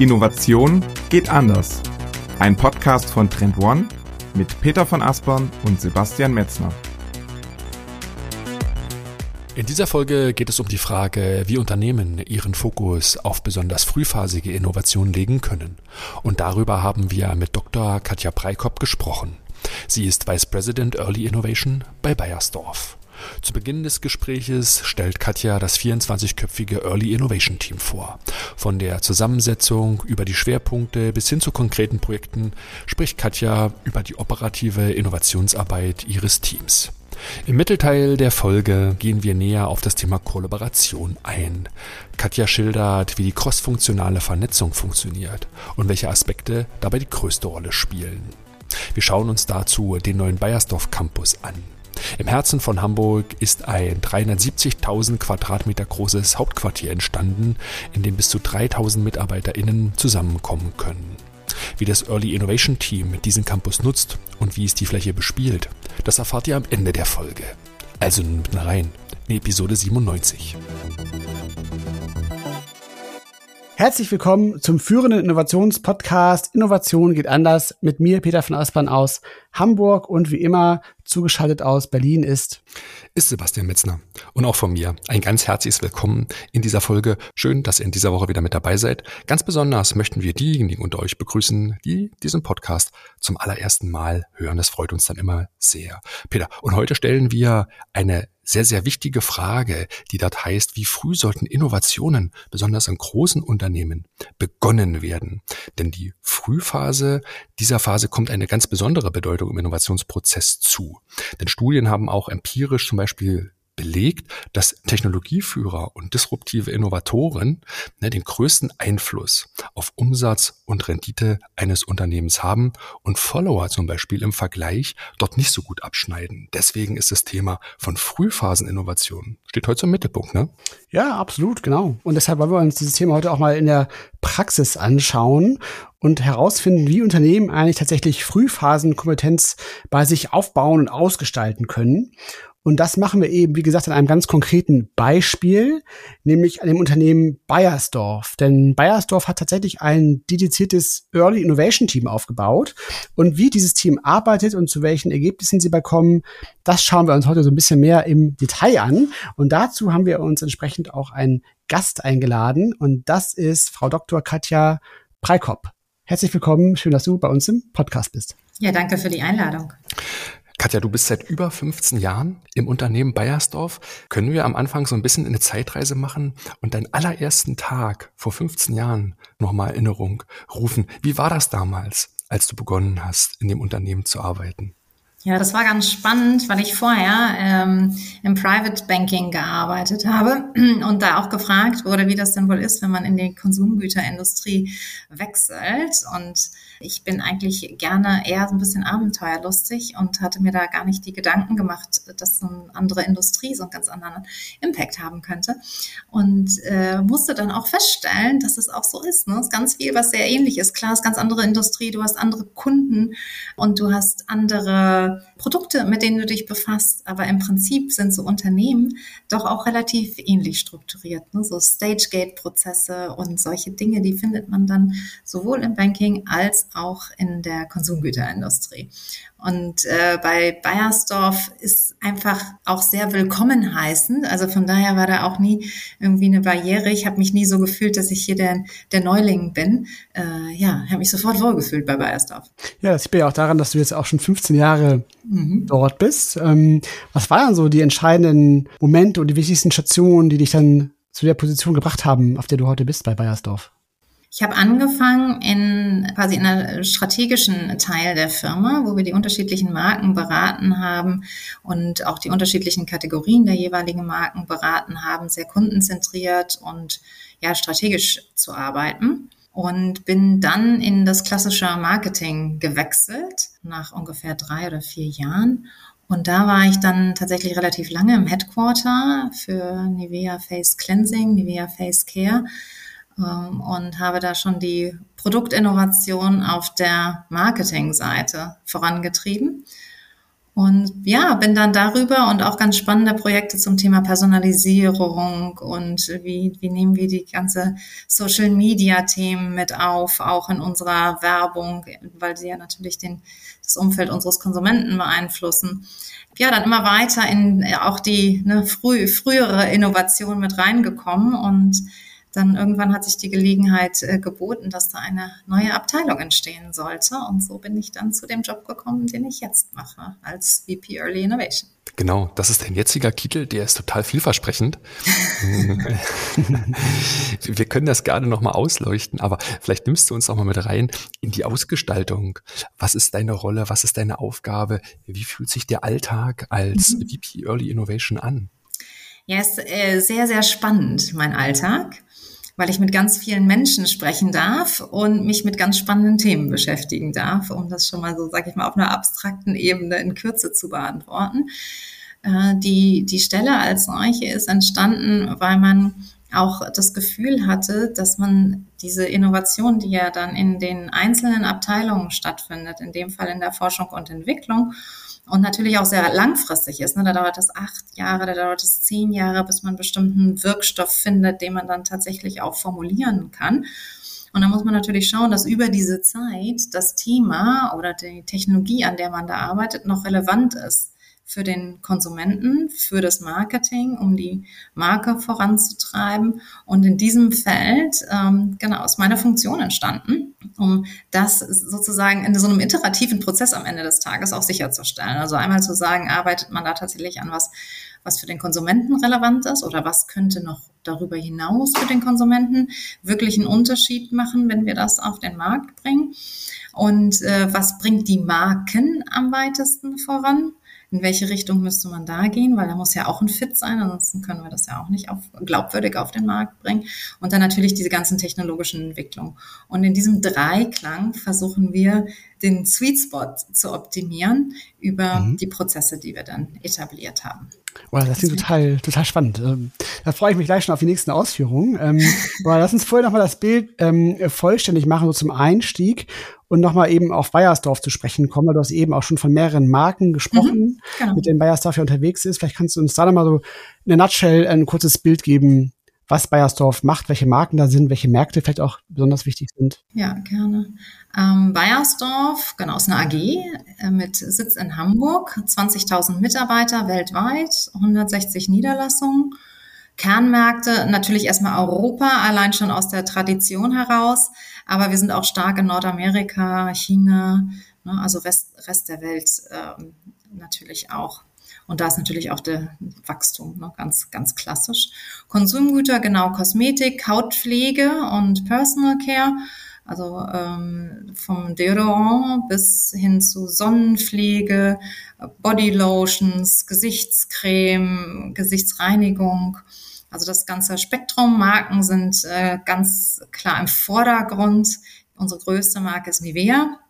Innovation geht anders. Ein Podcast von Trend One mit Peter von Aspern und Sebastian Metzner. In dieser Folge geht es um die Frage, wie Unternehmen ihren Fokus auf besonders frühphasige Innovationen legen können. Und darüber haben wir mit Dr. Katja Preikop gesprochen. Sie ist Vice President Early Innovation bei Bayersdorf. Zu Beginn des Gespräches stellt Katja das 24-köpfige Early Innovation Team vor. Von der Zusammensetzung über die Schwerpunkte bis hin zu konkreten Projekten spricht Katja über die operative Innovationsarbeit ihres Teams. Im Mittelteil der Folge gehen wir näher auf das Thema Kollaboration ein. Katja schildert, wie die crossfunktionale Vernetzung funktioniert und welche Aspekte dabei die größte Rolle spielen. Wir schauen uns dazu den neuen Bayersdorf Campus an. Im Herzen von Hamburg ist ein 370.000 Quadratmeter großes Hauptquartier entstanden, in dem bis zu 3000 MitarbeiterInnen zusammenkommen können. Wie das Early Innovation Team diesen Campus nutzt und wie es die Fläche bespielt, das erfahrt ihr am Ende der Folge. Also nun mitten rein in Episode 97. Herzlich willkommen zum führenden Innovationspodcast Innovation geht anders mit mir, Peter von Aspern aus Hamburg und wie immer zugeschaltet aus Berlin ist ist Sebastian Metzner. Und auch von mir ein ganz herzliches Willkommen in dieser Folge. Schön, dass ihr in dieser Woche wieder mit dabei seid. Ganz besonders möchten wir diejenigen unter euch begrüßen, die diesen Podcast zum allerersten Mal hören. Das freut uns dann immer sehr. Peter, und heute stellen wir eine sehr, sehr wichtige Frage, die dort heißt, wie früh sollten Innovationen, besonders in großen Unternehmen, begonnen werden? Denn die Frühphase, dieser Phase kommt eine ganz besondere Bedeutung im Innovationsprozess zu. Denn Studien haben auch empirisch zum Beispiel belegt, dass Technologieführer und disruptive Innovatoren ne, den größten Einfluss auf Umsatz und Rendite eines Unternehmens haben und Follower zum Beispiel im Vergleich dort nicht so gut abschneiden. Deswegen ist das Thema von Frühphaseninnovation steht heute im Mittelpunkt, ne? Ja, absolut, genau. Und deshalb wollen wir uns dieses Thema heute auch mal in der Praxis anschauen und herausfinden, wie Unternehmen eigentlich tatsächlich Frühphasenkompetenz bei sich aufbauen und ausgestalten können. Und das machen wir eben, wie gesagt, an einem ganz konkreten Beispiel, nämlich an dem Unternehmen Bayersdorf. Denn Bayersdorf hat tatsächlich ein dediziertes Early Innovation Team aufgebaut. Und wie dieses Team arbeitet und zu welchen Ergebnissen sie bekommen, das schauen wir uns heute so ein bisschen mehr im Detail an. Und dazu haben wir uns entsprechend auch einen Gast eingeladen. Und das ist Frau Dr. Katja Preikop. Herzlich willkommen. Schön, dass du bei uns im Podcast bist. Ja, danke für die Einladung. Katja, du bist seit über 15 Jahren im Unternehmen Bayersdorf. Können wir am Anfang so ein bisschen eine Zeitreise machen und deinen allerersten Tag vor 15 Jahren nochmal Erinnerung rufen? Wie war das damals, als du begonnen hast, in dem Unternehmen zu arbeiten? Ja, das war ganz spannend, weil ich vorher ähm, im Private Banking gearbeitet habe und da auch gefragt wurde, wie das denn wohl ist, wenn man in die Konsumgüterindustrie wechselt. Und ich bin eigentlich gerne eher so ein bisschen abenteuerlustig und hatte mir da gar nicht die Gedanken gemacht, dass eine andere Industrie so einen ganz anderen Impact haben könnte. Und äh, musste dann auch feststellen, dass es auch so ist. Ne? Es ist ganz viel, was sehr ähnlich ist. Klar, es ist ganz andere Industrie, du hast andere Kunden und du hast andere Produkte, mit denen du dich befasst. Aber im Prinzip sind so Unternehmen doch auch relativ ähnlich strukturiert. Ne? So Stage-Gate-Prozesse und solche Dinge, die findet man dann sowohl im Banking als auch in der Konsumgüterindustrie. Und äh, bei Bayersdorf ist einfach auch sehr willkommen heißen. Also von daher war da auch nie irgendwie eine Barriere. Ich habe mich nie so gefühlt, dass ich hier der, der Neuling bin. Äh, ja, habe mich sofort wohlgefühlt bei Bayersdorf. Ja, das sieht man ja auch daran, dass du jetzt auch schon 15 Jahre mhm. dort bist. Ähm, was waren so die entscheidenden Momente und die wichtigsten Stationen, die dich dann zu der Position gebracht haben, auf der du heute bist bei Bayersdorf? Ich habe angefangen in quasi in einer strategischen Teil der Firma, wo wir die unterschiedlichen Marken beraten haben und auch die unterschiedlichen Kategorien der jeweiligen Marken beraten haben, sehr kundenzentriert und ja strategisch zu arbeiten und bin dann in das klassische Marketing gewechselt nach ungefähr drei oder vier Jahren. Und da war ich dann tatsächlich relativ lange im Headquarter für Nivea Face Cleansing, Nivea Face Care und habe da schon die Produktinnovation auf der Marketingseite vorangetrieben. Und ja, bin dann darüber und auch ganz spannende Projekte zum Thema Personalisierung und wie, wie nehmen wir die ganze Social Media Themen mit auf, auch in unserer Werbung, weil sie ja natürlich den, das Umfeld unseres Konsumenten beeinflussen. Ja, dann immer weiter in auch die ne, früh, frühere Innovation mit reingekommen und dann irgendwann hat sich die Gelegenheit äh, geboten, dass da eine neue Abteilung entstehen sollte. Und so bin ich dann zu dem Job gekommen, den ich jetzt mache, als VP Early Innovation. Genau, das ist dein jetziger Titel, der ist total vielversprechend. Wir können das gerne nochmal ausleuchten, aber vielleicht nimmst du uns auch mal mit rein in die Ausgestaltung. Was ist deine Rolle? Was ist deine Aufgabe? Wie fühlt sich der Alltag als mhm. VP Early Innovation an? Ja, ist äh, sehr, sehr spannend, mein Alltag weil ich mit ganz vielen Menschen sprechen darf und mich mit ganz spannenden Themen beschäftigen darf, um das schon mal so, sage ich mal, auf einer abstrakten Ebene in Kürze zu beantworten. Äh, die, die Stelle als solche ist entstanden, weil man auch das Gefühl hatte, dass man diese Innovation, die ja dann in den einzelnen Abteilungen stattfindet, in dem Fall in der Forschung und Entwicklung, und natürlich auch sehr langfristig ist. Ne? Da dauert es acht Jahre, da dauert es zehn Jahre, bis man bestimmten Wirkstoff findet, den man dann tatsächlich auch formulieren kann. Und da muss man natürlich schauen, dass über diese Zeit das Thema oder die Technologie, an der man da arbeitet, noch relevant ist für den Konsumenten, für das Marketing, um die Marke voranzutreiben. Und in diesem Feld, ähm, genau, ist meine Funktion entstanden, um das sozusagen in so einem iterativen Prozess am Ende des Tages auch sicherzustellen. Also einmal zu sagen, arbeitet man da tatsächlich an was, was für den Konsumenten relevant ist oder was könnte noch darüber hinaus für den Konsumenten wirklich einen Unterschied machen, wenn wir das auf den Markt bringen. Und äh, was bringt die Marken am weitesten voran? In welche Richtung müsste man da gehen, weil da muss ja auch ein Fit sein, ansonsten können wir das ja auch nicht auf, glaubwürdig auf den Markt bringen. Und dann natürlich diese ganzen technologischen Entwicklungen. Und in diesem Dreiklang versuchen wir, den Sweet Spot zu optimieren über mhm. die Prozesse, die wir dann etabliert haben. Wow, das klingt total, total spannend. Ähm, da freue ich mich gleich schon auf die nächsten Ausführungen. Ähm, aber lass uns vorher nochmal das Bild ähm, vollständig machen, so zum Einstieg und nochmal eben auf Bayersdorf zu sprechen kommen, weil du hast eben auch schon von mehreren Marken gesprochen, mhm, genau. mit denen Bayersdorf ja unterwegs ist. Vielleicht kannst du uns da nochmal so in der Nutshell ein kurzes Bild geben, was Bayersdorf macht, welche Marken da sind, welche Märkte vielleicht auch besonders wichtig sind. Ja, gerne. Ähm, Bayersdorf, genau, ist eine AG äh, mit Sitz in Hamburg, 20.000 Mitarbeiter weltweit, 160 Niederlassungen. Kernmärkte natürlich erstmal Europa, allein schon aus der Tradition heraus, aber wir sind auch stark in Nordamerika, China, ne, also Rest, Rest der Welt ähm, natürlich auch. Und da ist natürlich auch der Wachstum ne, ganz, ganz klassisch. Konsumgüter, genau, Kosmetik, Hautpflege und Personal Care. Also ähm, vom Deodorant bis hin zu Sonnenpflege, Body Lotions, Gesichtscreme, Gesichtsreinigung. Also das ganze Spektrum Marken sind äh, ganz klar im Vordergrund. Unsere größte Marke ist Nivea,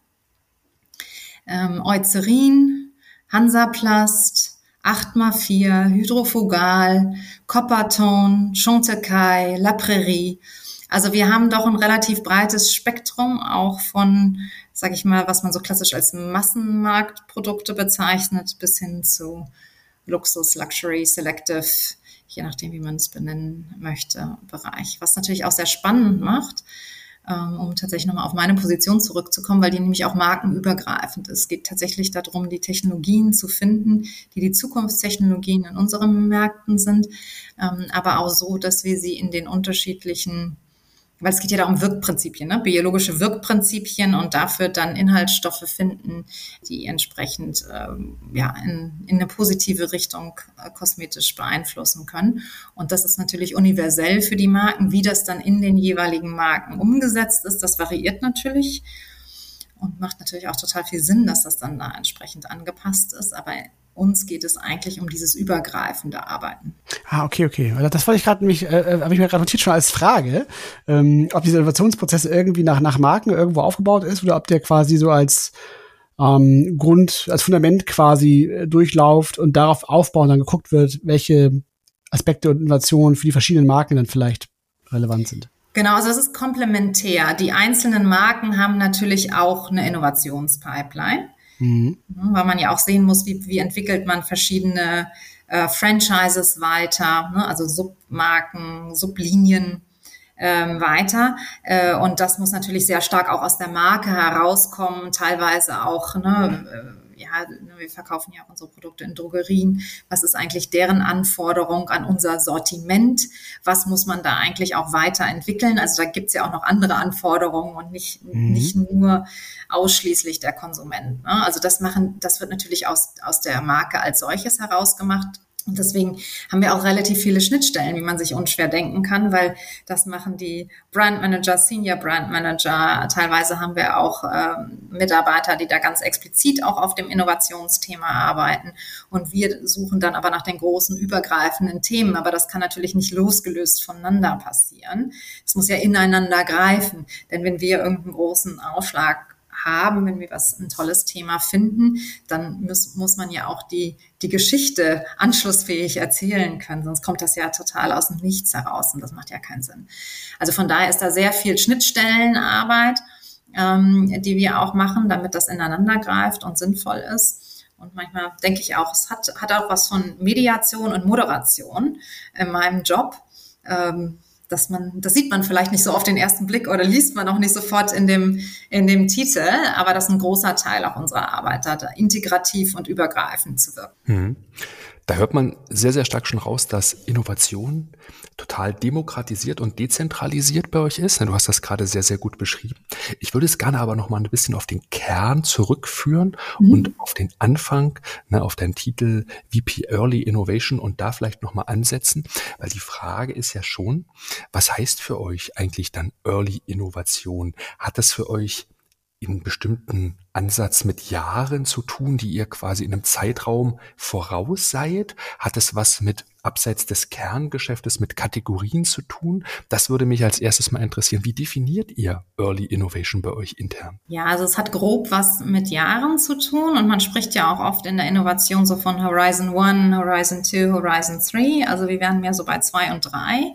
ähm, Eucerin, Hansaplast, 8x4, Hydrofugal, Coppertone, Chantecaille, La Prairie. Also wir haben doch ein relativ breites Spektrum auch von, sage ich mal, was man so klassisch als Massenmarktprodukte bezeichnet, bis hin zu Luxus, Luxury, Selective, je nachdem, wie man es benennen möchte, Bereich. Was natürlich auch sehr spannend macht, um tatsächlich nochmal auf meine Position zurückzukommen, weil die nämlich auch markenübergreifend ist. Es geht tatsächlich darum, die Technologien zu finden, die die Zukunftstechnologien in unseren Märkten sind, ähm, aber auch so, dass wir sie in den unterschiedlichen weil es geht ja da um Wirkprinzipien, ne? biologische Wirkprinzipien und dafür dann Inhaltsstoffe finden, die entsprechend ähm, ja, in, in eine positive Richtung äh, kosmetisch beeinflussen können. Und das ist natürlich universell für die Marken. Wie das dann in den jeweiligen Marken umgesetzt ist, das variiert natürlich und macht natürlich auch total viel Sinn, dass das dann da entsprechend angepasst ist. Aber uns geht es eigentlich um dieses übergreifende Arbeiten. Ah, okay, okay. Das wollte ich gerade mich, äh, äh, habe ich mir gerade notiert schon als Frage, ähm, ob diese Innovationsprozesse irgendwie nach, nach Marken irgendwo aufgebaut ist oder ob der quasi so als ähm, Grund, als Fundament quasi äh, durchlauft und darauf aufbauen, dann geguckt wird, welche Aspekte und Innovationen für die verschiedenen Marken dann vielleicht relevant sind. Genau, also es ist komplementär. Die einzelnen Marken haben natürlich auch eine Innovationspipeline Mhm. Weil man ja auch sehen muss, wie, wie entwickelt man verschiedene äh, Franchises weiter, ne? also Submarken, Sublinien ähm, weiter. Äh, und das muss natürlich sehr stark auch aus der Marke herauskommen, teilweise auch, ne, äh, ja, ne, wir verkaufen ja auch unsere Produkte in Drogerien. Was ist eigentlich deren Anforderung an unser Sortiment? Was muss man da eigentlich auch weiterentwickeln? Also da gibt's ja auch noch andere Anforderungen und nicht, mhm. nicht nur ausschließlich der Konsument. Ne? Also das machen, das wird natürlich aus, aus der Marke als solches herausgemacht. Und deswegen haben wir auch relativ viele Schnittstellen, wie man sich unschwer denken kann, weil das machen die Brand Manager, Senior Brand Manager. Teilweise haben wir auch ähm, Mitarbeiter, die da ganz explizit auch auf dem Innovationsthema arbeiten. Und wir suchen dann aber nach den großen übergreifenden Themen. Aber das kann natürlich nicht losgelöst voneinander passieren. Es muss ja ineinander greifen. Denn wenn wir irgendeinen großen Aufschlag haben, wenn wir was ein tolles Thema finden, dann muss, muss man ja auch die, die Geschichte anschlussfähig erzählen können, sonst kommt das ja total aus dem Nichts heraus und das macht ja keinen Sinn. Also von daher ist da sehr viel Schnittstellenarbeit, ähm, die wir auch machen, damit das ineinander greift und sinnvoll ist. Und manchmal denke ich auch, es hat, hat auch was von Mediation und Moderation in meinem Job. Ähm, dass man, das sieht man vielleicht nicht so auf den ersten Blick oder liest man auch nicht sofort in dem, in dem Titel, aber das ist ein großer Teil auch unserer Arbeit, da integrativ und übergreifend zu wirken. Mhm. Da hört man sehr, sehr stark schon raus, dass Innovation total demokratisiert und dezentralisiert bei euch ist. Du hast das gerade sehr, sehr gut beschrieben. Ich würde es gerne aber noch mal ein bisschen auf den Kern zurückführen mhm. und auf den Anfang, ne, auf deinen Titel VP Early Innovation und da vielleicht noch mal ansetzen, weil die Frage ist ja schon, was heißt für euch eigentlich dann Early Innovation? Hat das für euch in bestimmten Ansatz mit Jahren zu tun, die ihr quasi in einem Zeitraum voraus seid? Hat es was mit abseits des Kerngeschäftes mit Kategorien zu tun? Das würde mich als erstes mal interessieren. Wie definiert ihr Early Innovation bei euch intern? Ja, also es hat grob was mit Jahren zu tun und man spricht ja auch oft in der Innovation so von Horizon 1, Horizon 2, Horizon 3. Also wir wären mehr so bei 2 und 3.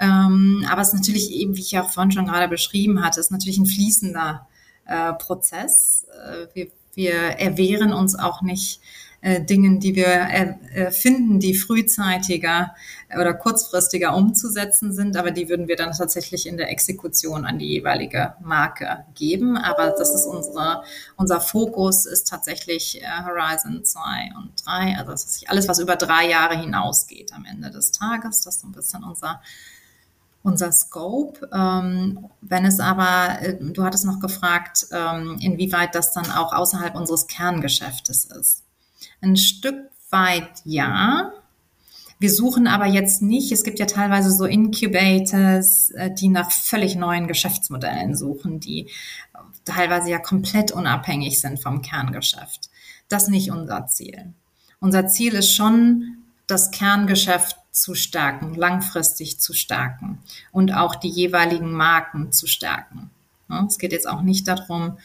Ähm, aber es ist natürlich eben, wie ich ja vorhin schon gerade beschrieben hatte, ist natürlich ein fließender äh, Prozess. Äh, wir, wir erwehren uns auch nicht äh, Dingen, die wir äh, finden, die frühzeitiger oder kurzfristiger umzusetzen sind, aber die würden wir dann tatsächlich in der Exekution an die jeweilige Marke geben. Aber das ist unsere, unser Fokus ist tatsächlich äh, Horizon 2 und 3, also das ist alles, was über drei Jahre hinausgeht am Ende des Tages. Das ist so ein bisschen unser unser Scope. Ähm, wenn es aber, äh, du hattest noch gefragt, ähm, inwieweit das dann auch außerhalb unseres Kerngeschäftes ist. Ein Stück weit ja. Wir suchen aber jetzt nicht, es gibt ja teilweise so Incubators, äh, die nach völlig neuen Geschäftsmodellen suchen, die teilweise ja komplett unabhängig sind vom Kerngeschäft. Das ist nicht unser Ziel. Unser Ziel ist schon, das Kerngeschäft zu stärken, langfristig zu stärken und auch die jeweiligen Marken zu stärken. Es geht jetzt auch nicht darum,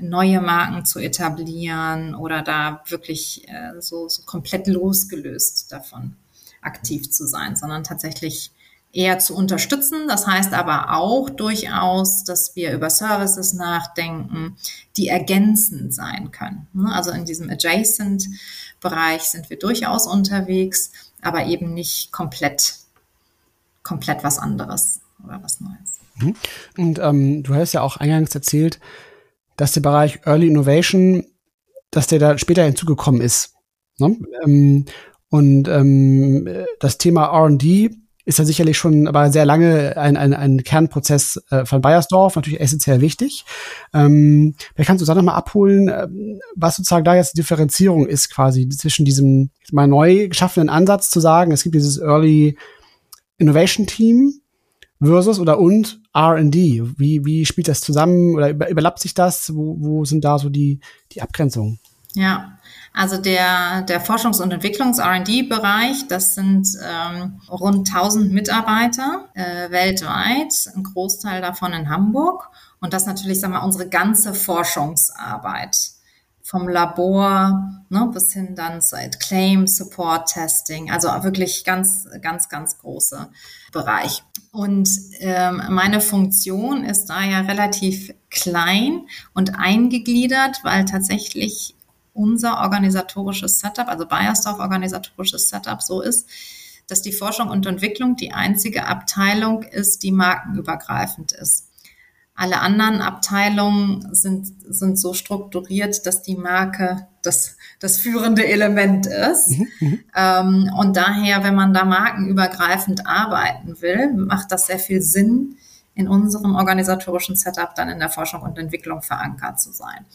neue Marken zu etablieren oder da wirklich äh, so, so komplett losgelöst davon aktiv zu sein, sondern tatsächlich eher zu unterstützen. Das heißt aber auch durchaus, dass wir über Services nachdenken, die ergänzend sein können. Also in diesem Adjacent-Bereich sind wir durchaus unterwegs aber eben nicht komplett, komplett was anderes oder was Neues. Mhm. Und ähm, du hast ja auch eingangs erzählt, dass der Bereich Early Innovation, dass der da später hinzugekommen ist. Ne? Ähm, und ähm, das Thema R&D ist ja sicherlich schon aber sehr lange ein, ein, ein Kernprozess äh, von Bayersdorf, natürlich essentiell wichtig. Ähm, vielleicht kannst du da nochmal abholen, äh, was sozusagen da jetzt die Differenzierung ist quasi zwischen diesem mal neu geschaffenen Ansatz zu sagen, es gibt dieses Early Innovation Team versus oder und R&D. Wie, wie spielt das zusammen oder über, überlappt sich das? Wo, wo sind da so die, die Abgrenzungen? Ja, also der, der Forschungs- und Entwicklungs-R&D-Bereich, das sind ähm, rund 1000 Mitarbeiter äh, weltweit, ein Großteil davon in Hamburg. Und das natürlich, sagen wir, unsere ganze Forschungsarbeit vom Labor ne, bis hin dann zu Claim Support Testing, also wirklich ganz, ganz, ganz große Bereich. Und ähm, meine Funktion ist da ja relativ klein und eingegliedert, weil tatsächlich unser organisatorisches Setup, also Bayersdorf organisatorisches Setup so ist, dass die Forschung und Entwicklung die einzige Abteilung ist, die markenübergreifend ist. Alle anderen Abteilungen sind, sind so strukturiert, dass die Marke das, das führende Element ist. Mhm, mhm, ähm, und daher, wenn man da markenübergreifend arbeiten will, macht das sehr viel Sinn, in unserem organisatorischen Setup dann in der Forschung und Entwicklung verankert zu sein.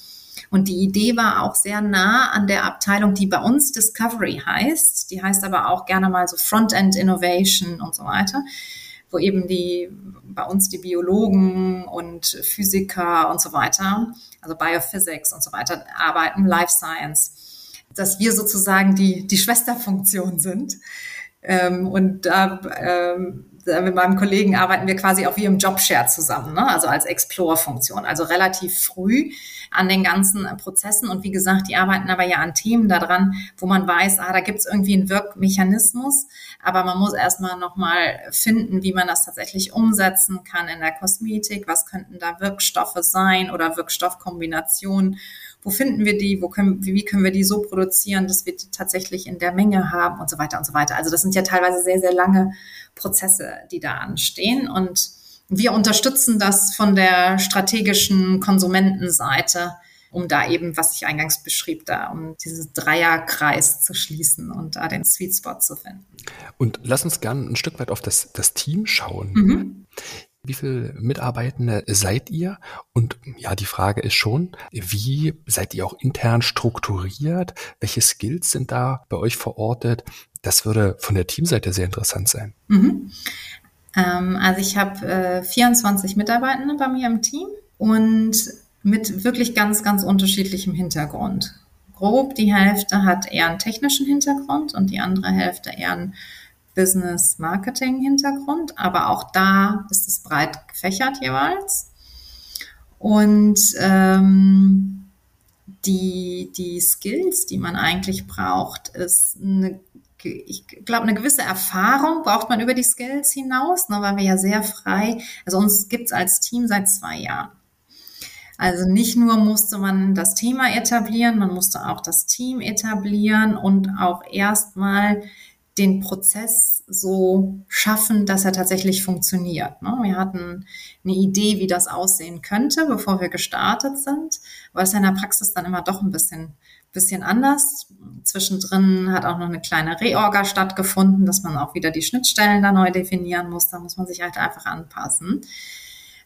Und die Idee war auch sehr nah an der Abteilung, die bei uns Discovery heißt. Die heißt aber auch gerne mal so Frontend Innovation und so weiter wo eben die bei uns die Biologen und Physiker und so weiter, also Biophysics und so weiter arbeiten, Life Science, dass wir sozusagen die, die Schwesterfunktion sind. Ähm, und da ähm, mit meinem Kollegen arbeiten wir quasi auch wie im Jobshare zusammen, ne? also als Explore-Funktion, also relativ früh an den ganzen Prozessen. Und wie gesagt, die arbeiten aber ja an Themen daran, wo man weiß, ah, da gibt es irgendwie einen Wirkmechanismus, aber man muss erstmal nochmal finden, wie man das tatsächlich umsetzen kann in der Kosmetik. Was könnten da Wirkstoffe sein oder Wirkstoffkombinationen? Wo finden wir die? Wo können, wie können wir die so produzieren, dass wir die tatsächlich in der Menge haben und so weiter und so weiter. Also das sind ja teilweise sehr, sehr lange Prozesse, die da anstehen und wir unterstützen das von der strategischen Konsumentenseite, um da eben, was ich eingangs beschrieb, da um diesen Dreierkreis zu schließen und da den Sweet Spot zu finden. Und lass uns gerne ein Stück weit auf das, das Team schauen. Mhm. Wie viele Mitarbeitende seid ihr? Und ja, die Frage ist schon, wie seid ihr auch intern strukturiert? Welche Skills sind da bei euch verortet? Das würde von der Teamseite sehr interessant sein. Mhm. Ähm, also ich habe äh, 24 Mitarbeitende bei mir im Team und mit wirklich ganz, ganz unterschiedlichem Hintergrund. Grob die Hälfte hat eher einen technischen Hintergrund und die andere Hälfte eher einen Business-Marketing-Hintergrund. Aber auch da ist es breit gefächert jeweils. Und ähm, die, die Skills, die man eigentlich braucht, ist eine ich glaube, eine gewisse Erfahrung braucht man über die Skills hinaus, ne, weil wir ja sehr frei, also uns gibt's als Team seit zwei Jahren. Also nicht nur musste man das Thema etablieren, man musste auch das Team etablieren und auch erstmal den Prozess so schaffen, dass er tatsächlich funktioniert. Ne? Wir hatten eine Idee, wie das aussehen könnte, bevor wir gestartet sind, aber es in der Praxis dann immer doch ein bisschen bisschen anders. Zwischendrin hat auch noch eine kleine Reorga stattgefunden, dass man auch wieder die Schnittstellen da neu definieren muss. Da muss man sich halt einfach anpassen.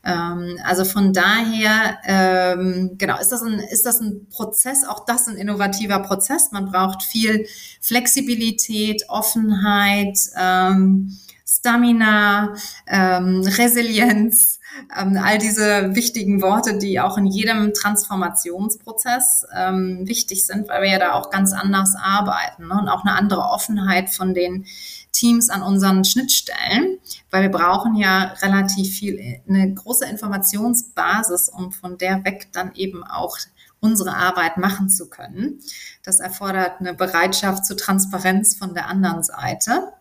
Ähm, also von daher, ähm, genau, ist das, ein, ist das ein Prozess, auch das ein innovativer Prozess. Man braucht viel Flexibilität, Offenheit, ähm, Stamina, ähm, Resilienz, all diese wichtigen Worte, die auch in jedem Transformationsprozess ähm, wichtig sind, weil wir ja da auch ganz anders arbeiten ne? und auch eine andere Offenheit von den Teams an unseren Schnittstellen, weil wir brauchen ja relativ viel, eine große Informationsbasis, um von der weg dann eben auch unsere Arbeit machen zu können. Das erfordert eine Bereitschaft zur Transparenz von der anderen Seite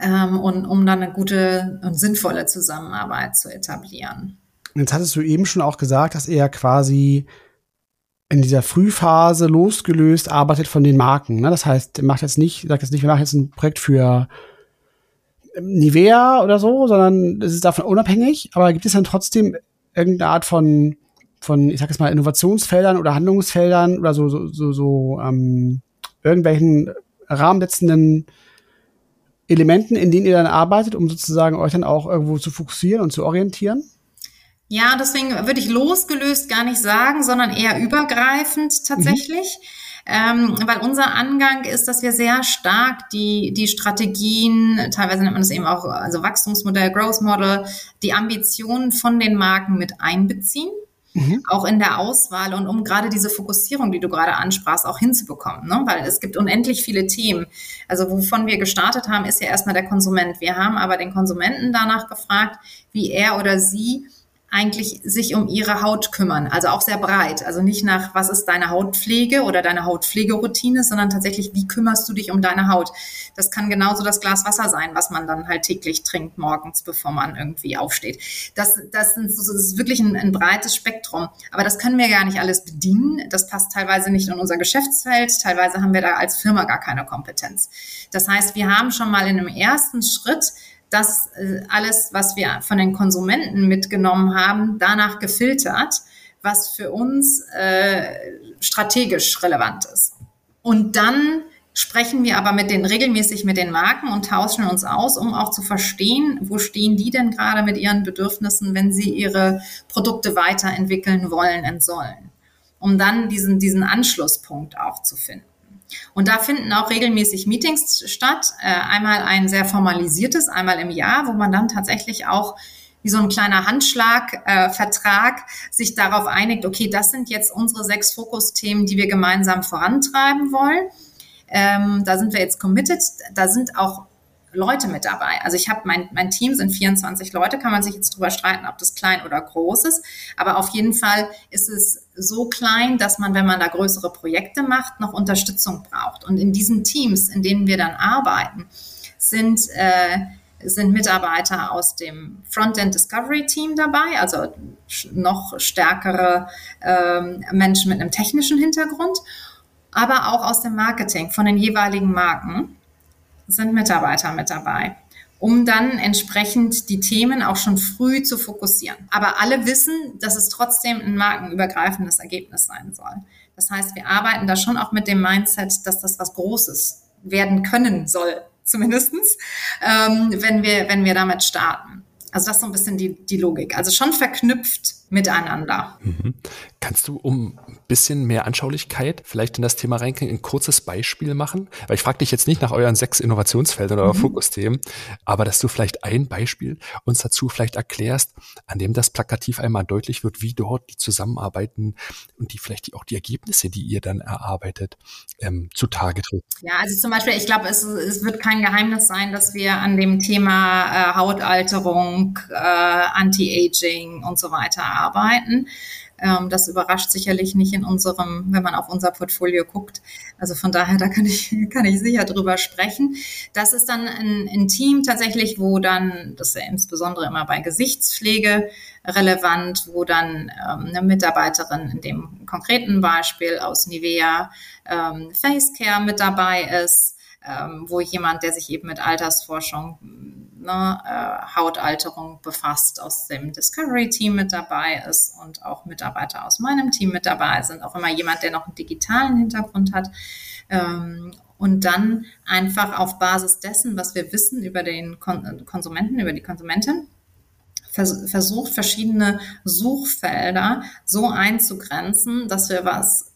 ähm, und um dann eine gute und sinnvolle Zusammenarbeit zu etablieren. Jetzt hattest du eben schon auch gesagt, dass er quasi in dieser Frühphase losgelöst arbeitet von den Marken. Ne? Das heißt, er macht jetzt nicht, sagt jetzt nicht, wir machen jetzt ein Projekt für Nivea oder so, sondern es ist davon unabhängig. Aber gibt es dann trotzdem irgendeine Art von, von, ich sag jetzt mal, Innovationsfeldern oder Handlungsfeldern oder so, so, so, so ähm, irgendwelchen rahmensetzenden Elementen, in denen ihr dann arbeitet, um sozusagen euch dann auch irgendwo zu fokussieren und zu orientieren? Ja, deswegen würde ich losgelöst gar nicht sagen, sondern eher übergreifend tatsächlich. Mhm. Ähm, weil unser Angang ist, dass wir sehr stark die, die Strategien, teilweise nennt man das eben auch, also Wachstumsmodell, Growth Model, die Ambitionen von den Marken mit einbeziehen mhm. auch in der Auswahl und um gerade diese Fokussierung, die du gerade ansprachst, auch hinzubekommen. Ne? Weil es gibt unendlich viele Themen. Also wovon wir gestartet haben, ist ja erstmal der Konsument. Wir haben aber den Konsumenten danach gefragt, wie er oder sie eigentlich sich um ihre Haut kümmern. Also auch sehr breit. Also nicht nach, was ist deine Hautpflege oder deine Hautpflegeroutine, sondern tatsächlich, wie kümmerst du dich um deine Haut? Das kann genauso das Glas Wasser sein, was man dann halt täglich trinkt morgens, bevor man irgendwie aufsteht. Das, das, sind, das ist wirklich ein, ein breites Spektrum. Aber das können wir gar nicht alles bedienen. Das passt teilweise nicht in unser Geschäftsfeld. Teilweise haben wir da als Firma gar keine Kompetenz. Das heißt, wir haben schon mal in einem ersten Schritt das äh, alles, was wir von den Konsumenten mitgenommen haben, danach gefiltert, was für uns äh, strategisch relevant ist. Und dann sprechen wir aber mit den regelmäßig mit den Marken und tauschen uns aus, um auch zu verstehen, wo stehen die denn gerade mit ihren Bedürfnissen, wenn sie ihre Produkte weiterentwickeln wollen und sollen, um dann diesen diesen Anschlusspunkt auch zu finden. Und da finden auch regelmäßig Meetings statt. Äh, einmal ein sehr formalisiertes, einmal im Jahr, wo man dann tatsächlich auch wie so ein kleiner Handschlagvertrag äh, sich darauf einigt, okay, das sind jetzt unsere sechs Fokusthemen, die wir gemeinsam vorantreiben wollen. Ähm, da sind wir jetzt committed. Da sind auch Leute mit dabei. Also ich habe mein, mein Team sind 24 Leute, kann man sich jetzt drüber streiten, ob das klein oder groß ist. Aber auf jeden Fall ist es so klein, dass man, wenn man da größere Projekte macht, noch Unterstützung braucht. Und in diesen Teams, in denen wir dann arbeiten, sind äh, sind Mitarbeiter aus dem Frontend Discovery Team dabei, also noch stärkere ähm, Menschen mit einem technischen Hintergrund, aber auch aus dem Marketing von den jeweiligen Marken sind Mitarbeiter mit dabei, um dann entsprechend die Themen auch schon früh zu fokussieren. Aber alle wissen, dass es trotzdem ein markenübergreifendes Ergebnis sein soll. Das heißt, wir arbeiten da schon auch mit dem Mindset, dass das was Großes werden können soll, zumindestens, ähm, wenn wir, wenn wir damit starten. Also das ist so ein bisschen die, die Logik. Also schon verknüpft miteinander. Mhm. Kannst du um ein bisschen mehr Anschaulichkeit vielleicht in das Thema Ranking ein kurzes Beispiel machen? Weil ich frage dich jetzt nicht nach euren sechs Innovationsfeldern oder mhm. Fokusthemen, aber dass du vielleicht ein Beispiel uns dazu vielleicht erklärst, an dem das plakativ einmal deutlich wird, wie dort die zusammenarbeiten und die vielleicht auch die Ergebnisse, die ihr dann erarbeitet, ähm, zutage tritt. Ja, also zum Beispiel, ich glaube, es, es wird kein Geheimnis sein, dass wir an dem Thema äh, Hautalterung, äh, Anti-Aging und so weiter arbeiten. Ähm, das überrascht sicherlich nicht in unserem, wenn man auf unser Portfolio guckt. Also von daher, da kann ich, kann ich sicher drüber sprechen. Das ist dann ein, ein Team tatsächlich, wo dann, das ist ja insbesondere immer bei Gesichtspflege relevant, wo dann ähm, eine Mitarbeiterin in dem konkreten Beispiel aus Nivea ähm, Facecare mit dabei ist, ähm, wo jemand, der sich eben mit Altersforschung ne, äh, Hautalterung befasst, aus dem Discovery-Team mit dabei ist und auch Mitarbeiter aus meinem Team mit dabei sind, auch immer jemand, der noch einen digitalen Hintergrund hat. Ähm, und dann einfach auf Basis dessen, was wir wissen über den Kon Konsumenten, über die Konsumentin, vers versucht, verschiedene Suchfelder so einzugrenzen, dass wir was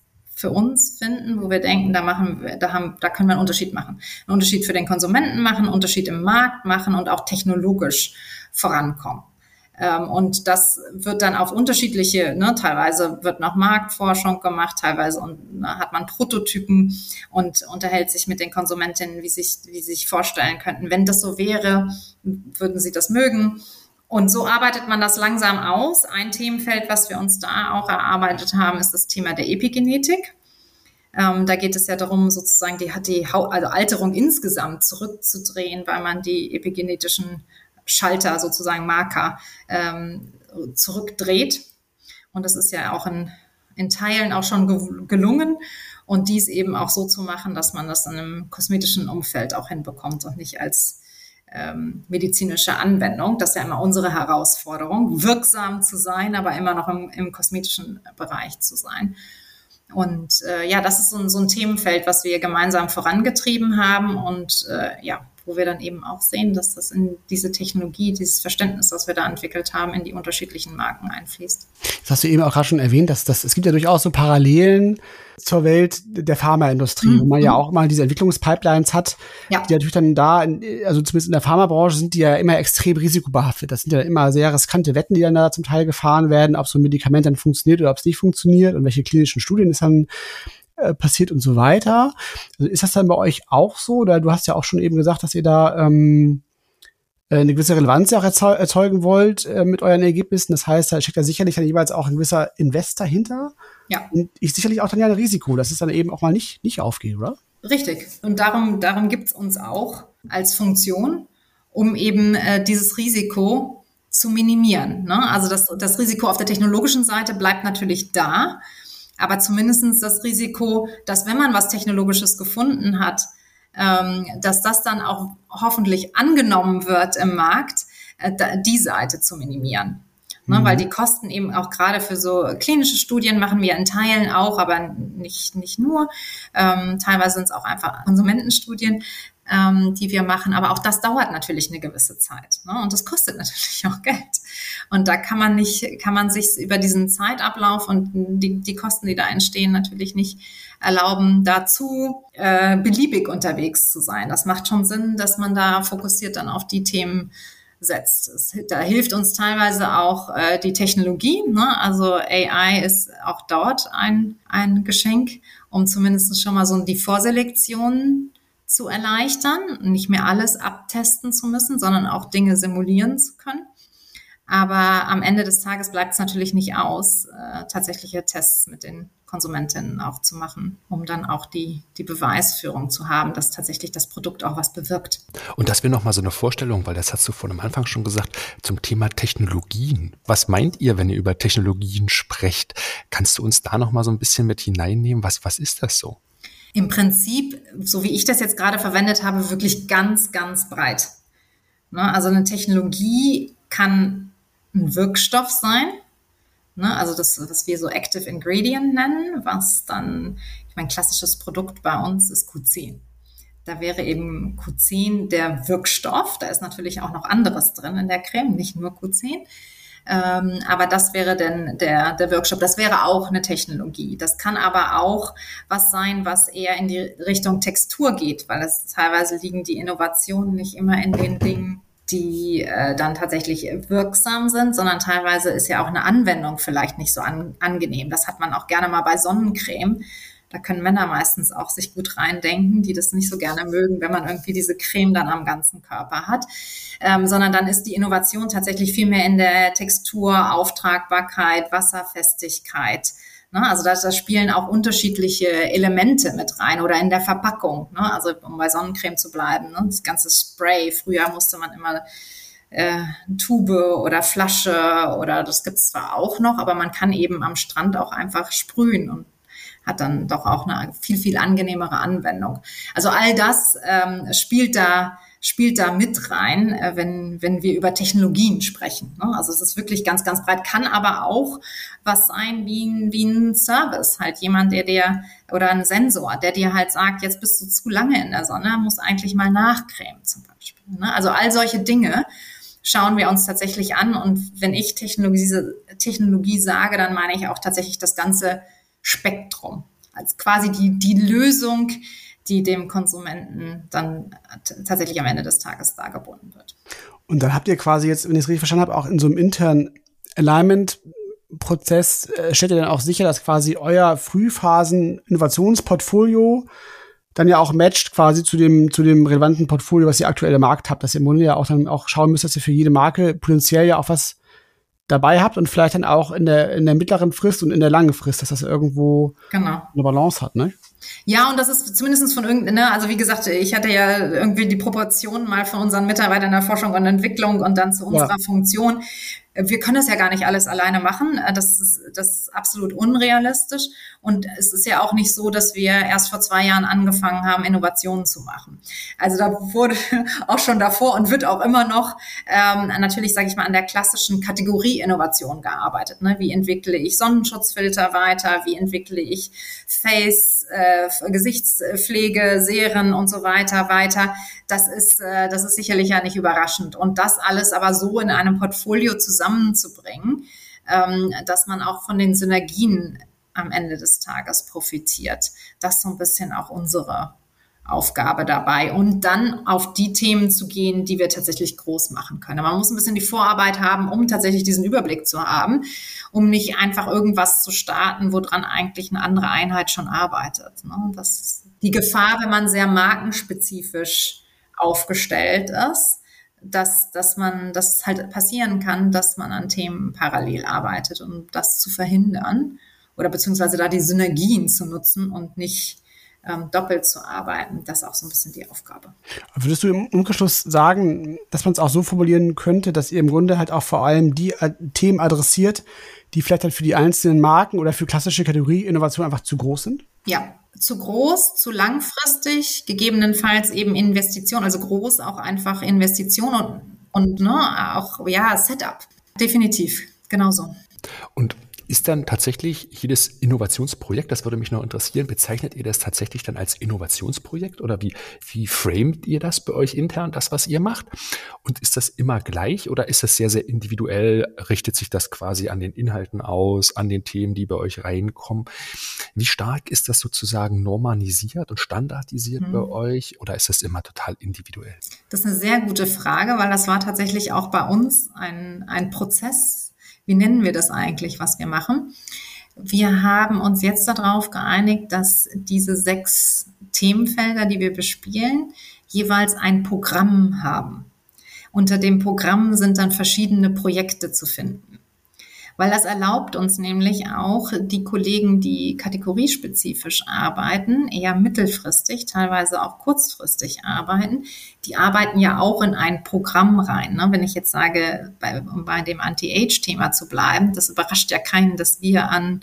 für uns finden, wo wir denken, da machen wir, da haben, da können wir einen Unterschied machen. Einen Unterschied für den Konsumenten machen, einen Unterschied im Markt machen und auch technologisch vorankommen. Ähm, und das wird dann auf unterschiedliche, ne, teilweise wird noch Marktforschung gemacht, teilweise und, ne, hat man Prototypen und unterhält sich mit den Konsumentinnen, wie sich, wie sich vorstellen könnten. Wenn das so wäre, würden sie das mögen. Und so arbeitet man das langsam aus. Ein Themenfeld, was wir uns da auch erarbeitet haben, ist das Thema der Epigenetik. Ähm, da geht es ja darum, sozusagen die, die also Alterung insgesamt zurückzudrehen, weil man die epigenetischen Schalter, sozusagen Marker, ähm, zurückdreht. Und das ist ja auch in, in Teilen auch schon gelungen. Und dies eben auch so zu machen, dass man das in einem kosmetischen Umfeld auch hinbekommt und nicht als ähm, medizinische Anwendung. Das ist ja immer unsere Herausforderung, wirksam zu sein, aber immer noch im, im kosmetischen Bereich zu sein. Und äh, ja, das ist so ein, so ein Themenfeld, was wir gemeinsam vorangetrieben haben und äh, ja, wo wir dann eben auch sehen, dass das in diese Technologie, dieses Verständnis, das wir da entwickelt haben, in die unterschiedlichen Marken einfließt. Das hast du eben auch gerade schon erwähnt, dass das, es gibt ja durchaus so Parallelen zur Welt der Pharmaindustrie, mhm. wo man ja mhm. auch immer diese Entwicklungspipelines hat, ja. die natürlich dann da, also zumindest in der Pharmabranche sind die ja immer extrem risikobehaftet. Das sind ja immer sehr riskante Wetten, die dann da zum Teil gefahren werden, ob so ein Medikament dann funktioniert oder ob es nicht funktioniert und welche klinischen Studien es dann äh, passiert und so weiter. Also ist das dann bei euch auch so? Oder du hast ja auch schon eben gesagt, dass ihr da ähm, äh, eine gewisse Relevanz auch erzeugen wollt äh, mit euren Ergebnissen. Das heißt, da steckt ja sicherlich dann jeweils auch ein gewisser Investor hinter. Ja. Und ich sicherlich auch dann ja ein Risiko, dass es dann eben auch mal nicht, nicht aufgeht, oder? Richtig. Und darum, darum gibt's uns auch als Funktion, um eben äh, dieses Risiko zu minimieren. Ne? Also das, das Risiko auf der technologischen Seite bleibt natürlich da, aber zumindestens das Risiko, dass wenn man was Technologisches gefunden hat, ähm, dass das dann auch hoffentlich angenommen wird im Markt, äh, die Seite zu minimieren. Ne, mhm. Weil die Kosten eben auch gerade für so klinische Studien machen wir in Teilen auch, aber nicht, nicht nur. Ähm, teilweise sind es auch einfach Konsumentenstudien ähm, die wir machen. Aber auch das dauert natürlich eine gewisse Zeit. Ne? Und das kostet natürlich auch Geld. Und da kann man nicht, kann man sich über diesen Zeitablauf und die, die Kosten, die da entstehen, natürlich nicht erlauben, dazu äh, beliebig unterwegs zu sein. Das macht schon Sinn, dass man da fokussiert dann auf die Themen setzt. Es, da hilft uns teilweise auch äh, die Technologie. Ne? Also AI ist auch dort ein, ein Geschenk, um zumindest schon mal so die Vorselektion zu erleichtern, nicht mehr alles abtesten zu müssen, sondern auch Dinge simulieren zu können. Aber am Ende des Tages bleibt es natürlich nicht aus, äh, tatsächliche Tests mit den Konsumentinnen auch zu machen, um dann auch die, die Beweisführung zu haben, dass tatsächlich das Produkt auch was bewirkt. Und das wäre nochmal so eine Vorstellung, weil das hast du vor dem Anfang schon gesagt, zum Thema Technologien. Was meint ihr, wenn ihr über Technologien sprecht? Kannst du uns da nochmal so ein bisschen mit hineinnehmen? Was, was ist das so? Im Prinzip, so wie ich das jetzt gerade verwendet habe, wirklich ganz, ganz breit. Ne? Also eine Technologie kann ein Wirkstoff sein, ne? also das, was wir so Active Ingredient nennen, was dann, ich mein klassisches Produkt bei uns ist Q10. Da wäre eben Q10 der Wirkstoff. Da ist natürlich auch noch anderes drin in der Creme, nicht nur Q10. Ähm, aber das wäre denn der, der Workshop. Das wäre auch eine Technologie. Das kann aber auch was sein, was eher in die Richtung Textur geht, weil es teilweise liegen die Innovationen nicht immer in den Dingen, die äh, dann tatsächlich wirksam sind, sondern teilweise ist ja auch eine Anwendung vielleicht nicht so an, angenehm. Das hat man auch gerne mal bei Sonnencreme da können Männer meistens auch sich gut reindenken, die das nicht so gerne mögen, wenn man irgendwie diese Creme dann am ganzen Körper hat. Ähm, sondern dann ist die Innovation tatsächlich viel mehr in der Textur, Auftragbarkeit, Wasserfestigkeit. Ne? Also da, da spielen auch unterschiedliche Elemente mit rein oder in der Verpackung. Ne? Also um bei Sonnencreme zu bleiben, ne? das ganze Spray. Früher musste man immer äh, Tube oder Flasche oder das gibt's zwar auch noch, aber man kann eben am Strand auch einfach sprühen und hat dann doch auch eine viel, viel angenehmere Anwendung. Also all das ähm, spielt da spielt da mit rein, äh, wenn, wenn wir über Technologien sprechen. Ne? Also es ist wirklich ganz, ganz breit, kann aber auch was sein wie ein, wie ein Service, halt jemand, der dir, oder ein Sensor, der dir halt sagt, jetzt bist du zu lange in der Sonne, muss eigentlich mal nachcremen zum Beispiel. Ne? Also all solche Dinge schauen wir uns tatsächlich an und wenn ich Technologie, Technologie sage, dann meine ich auch tatsächlich das ganze Spektrum. Als quasi die, die Lösung, die dem Konsumenten dann tatsächlich am Ende des Tages dargeboten wird. Und dann habt ihr quasi jetzt, wenn ich es richtig verstanden habe, auch in so einem internen Alignment-Prozess äh, stellt ihr dann auch sicher, dass quasi euer Frühphasen-Innovationsportfolio dann ja auch matcht quasi zu dem, zu dem relevanten Portfolio, was ihr aktuell im Markt habt, dass ihr im Grunde ja auch dann auch schauen müsst, dass ihr für jede Marke potenziell ja auch was dabei habt und vielleicht dann auch in der, in der mittleren Frist und in der langen Frist, dass das irgendwo genau. eine Balance hat, ne? Ja, und das ist zumindest von irgendeiner, ne, also wie gesagt, ich hatte ja irgendwie die Proportionen mal von unseren Mitarbeitern in der Forschung und Entwicklung und dann zu unserer ja. Funktion wir können das ja gar nicht alles alleine machen. Äh, das ist, das ist absolut unrealistisch. Und es ist ja auch nicht so, dass wir erst vor zwei Jahren angefangen haben, Innovationen zu machen. Also da wurde auch schon davor und wird auch immer noch ähm, natürlich, sage ich mal, an der klassischen Kategorie Innovation gearbeitet. Ne? Wie entwickle ich Sonnenschutzfilter weiter? Wie entwickle ich Face, äh, Gesichtspflege, Serien und so weiter weiter? Das ist, äh, das ist sicherlich ja nicht überraschend. Und das alles aber so in einem Portfolio zusammen zusammenzubringen, ähm, dass man auch von den Synergien am Ende des Tages profitiert. Das ist so ein bisschen auch unsere Aufgabe dabei und dann auf die Themen zu gehen, die wir tatsächlich groß machen können. Man muss ein bisschen die Vorarbeit haben, um tatsächlich diesen Überblick zu haben, um nicht einfach irgendwas zu starten, woran eigentlich eine andere Einheit schon arbeitet. Ne? Das ist die Gefahr, wenn man sehr markenspezifisch aufgestellt ist, dass, dass man, dass halt passieren kann, dass man an Themen parallel arbeitet, um das zu verhindern oder beziehungsweise da die Synergien zu nutzen und nicht ähm, doppelt zu arbeiten. Das ist auch so ein bisschen die Aufgabe. Würdest du im Umkehrschluss sagen, dass man es auch so formulieren könnte, dass ihr im Grunde halt auch vor allem die äh, Themen adressiert, die vielleicht halt für die einzelnen Marken oder für klassische Kategorie Innovation einfach zu groß sind? Ja, zu groß, zu langfristig, gegebenenfalls eben Investition, also groß auch einfach Investition und, und ne, auch ja, Setup. Definitiv, genauso. Und ist dann tatsächlich jedes Innovationsprojekt, das würde mich noch interessieren, bezeichnet ihr das tatsächlich dann als Innovationsprojekt oder wie, wie framet ihr das bei euch intern, das, was ihr macht? Und ist das immer gleich oder ist das sehr, sehr individuell? Richtet sich das quasi an den Inhalten aus, an den Themen, die bei euch reinkommen? Wie stark ist das sozusagen normalisiert und standardisiert mhm. bei euch oder ist das immer total individuell? Das ist eine sehr gute Frage, weil das war tatsächlich auch bei uns ein, ein Prozess, wie nennen wir das eigentlich, was wir machen? Wir haben uns jetzt darauf geeinigt, dass diese sechs Themenfelder, die wir bespielen, jeweils ein Programm haben. Unter dem Programm sind dann verschiedene Projekte zu finden weil das erlaubt uns nämlich auch, die Kollegen, die kategoriespezifisch arbeiten, eher mittelfristig, teilweise auch kurzfristig arbeiten, die arbeiten ja auch in ein Programm rein. Ne? Wenn ich jetzt sage, bei, um bei dem Anti-Age-Thema zu bleiben, das überrascht ja keinen, dass wir an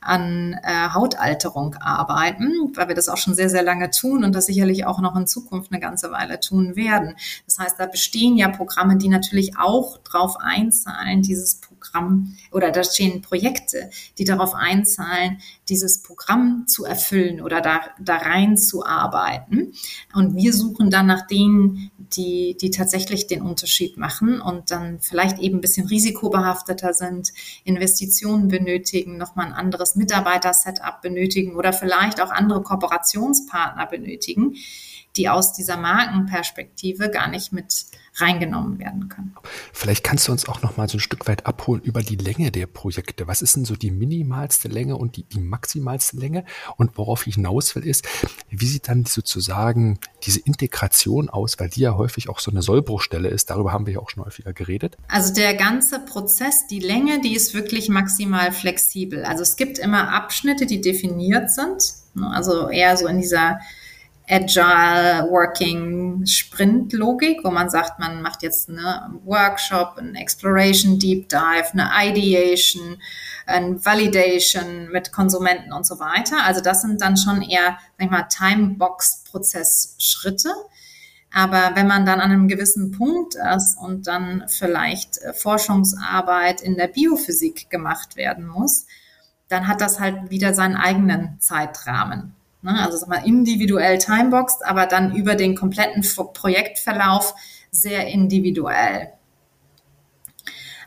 an äh, Hautalterung arbeiten, weil wir das auch schon sehr, sehr lange tun und das sicherlich auch noch in Zukunft eine ganze Weile tun werden. Das heißt, da bestehen ja Programme, die natürlich auch drauf einzahlen, dieses Programm oder da stehen Projekte, die darauf einzahlen, dieses Programm zu erfüllen oder da, da reinzuarbeiten. Und wir suchen dann nach denen, die, die tatsächlich den Unterschied machen und dann vielleicht eben ein bisschen risikobehafteter sind, Investitionen benötigen, nochmal ein anderes Mitarbeiter-Setup benötigen oder vielleicht auch andere Kooperationspartner benötigen die aus dieser Markenperspektive gar nicht mit reingenommen werden können. Vielleicht kannst du uns auch noch mal so ein Stück weit abholen über die Länge der Projekte. Was ist denn so die minimalste Länge und die, die maximalste Länge? Und worauf ich hinaus will, ist, wie sieht dann sozusagen diese Integration aus, weil die ja häufig auch so eine Sollbruchstelle ist. Darüber haben wir ja auch schon häufiger geredet. Also der ganze Prozess, die Länge, die ist wirklich maximal flexibel. Also es gibt immer Abschnitte, die definiert sind. Also eher so in dieser Agile Working Sprint Logik, wo man sagt, man macht jetzt eine Workshop, ein Exploration Deep Dive, eine Ideation, ein Validation mit Konsumenten und so weiter. Also das sind dann schon eher, sag ich mal, Timebox-Prozessschritte. Aber wenn man dann an einem gewissen Punkt ist und dann vielleicht Forschungsarbeit in der Biophysik gemacht werden muss, dann hat das halt wieder seinen eigenen Zeitrahmen. Ne? Also sag mal, individuell timeboxed, aber dann über den kompletten Projektverlauf sehr individuell.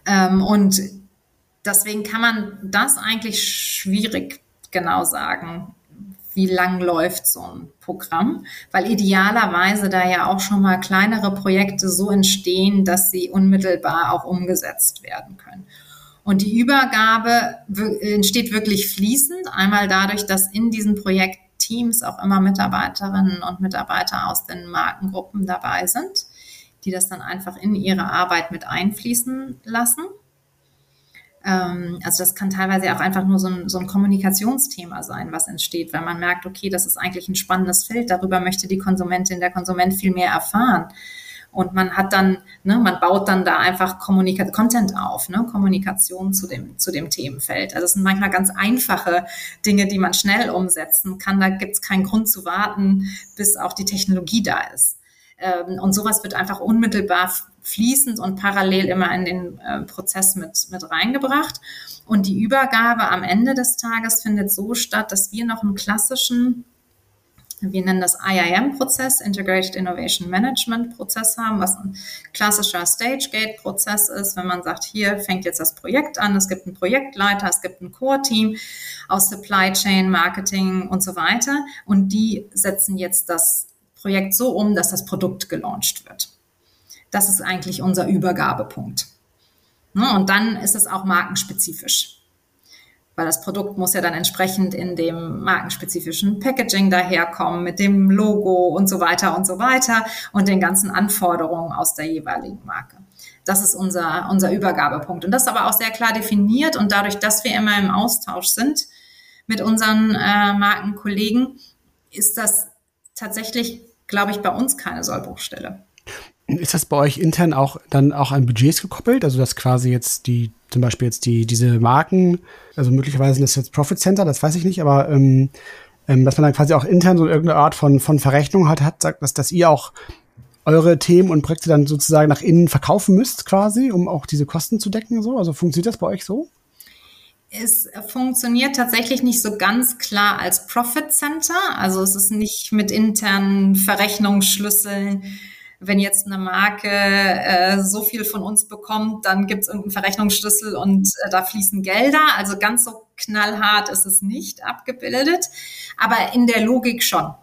Ähm, und deswegen kann man das eigentlich schwierig genau sagen, wie lang läuft so ein Programm, weil idealerweise da ja auch schon mal kleinere Projekte so entstehen, dass sie unmittelbar auch umgesetzt werden können. Und die Übergabe entsteht wirklich fließend, einmal dadurch, dass in diesen Projekten Teams auch immer Mitarbeiterinnen und Mitarbeiter aus den Markengruppen dabei sind, die das dann einfach in ihre Arbeit mit einfließen lassen. Ähm, also das kann teilweise auch einfach nur so ein, so ein Kommunikationsthema sein, was entsteht, wenn man merkt, okay, das ist eigentlich ein spannendes Feld, darüber möchte die Konsumentin, der Konsument viel mehr erfahren. Und man hat dann, ne, man baut dann da einfach Kommunika Content auf, ne, Kommunikation zu dem, zu dem Themenfeld. Also es sind manchmal ganz einfache Dinge, die man schnell umsetzen kann. Da gibt es keinen Grund zu warten, bis auch die Technologie da ist. Ähm, und sowas wird einfach unmittelbar fließend und parallel immer in den äh, Prozess mit, mit reingebracht. Und die Übergabe am Ende des Tages findet so statt, dass wir noch einen klassischen wir nennen das IIM-Prozess, Integrated Innovation Management-Prozess haben, was ein klassischer Stage-Gate-Prozess ist, wenn man sagt, hier fängt jetzt das Projekt an, es gibt einen Projektleiter, es gibt ein Core-Team aus Supply Chain, Marketing und so weiter und die setzen jetzt das Projekt so um, dass das Produkt gelauncht wird. Das ist eigentlich unser Übergabepunkt. Ne, und dann ist es auch markenspezifisch. Weil das Produkt muss ja dann entsprechend in dem markenspezifischen Packaging daherkommen, mit dem Logo und so weiter und so weiter und den ganzen Anforderungen aus der jeweiligen Marke. Das ist unser, unser Übergabepunkt. Und das ist aber auch sehr klar definiert und dadurch, dass wir immer im Austausch sind mit unseren äh, Markenkollegen, ist das tatsächlich, glaube ich, bei uns keine Sollbruchstelle. Ist das bei euch intern auch dann auch an Budgets gekoppelt? Also dass quasi jetzt die, zum Beispiel jetzt die, diese Marken, also möglicherweise sind das jetzt Profit Center, das weiß ich nicht, aber ähm, ähm, dass man dann quasi auch intern so irgendeine Art von, von Verrechnung hat, hat, sagt, dass, dass ihr auch eure Themen und Projekte dann sozusagen nach innen verkaufen müsst, quasi, um auch diese Kosten zu decken. So? Also funktioniert das bei euch so? Es funktioniert tatsächlich nicht so ganz klar als Profit Center. Also es ist nicht mit internen Verrechnungsschlüsseln. Wenn jetzt eine Marke äh, so viel von uns bekommt, dann gibt es irgendeinen Verrechnungsschlüssel und äh, da fließen Gelder. Also ganz so knallhart ist es nicht abgebildet, aber in der Logik schon.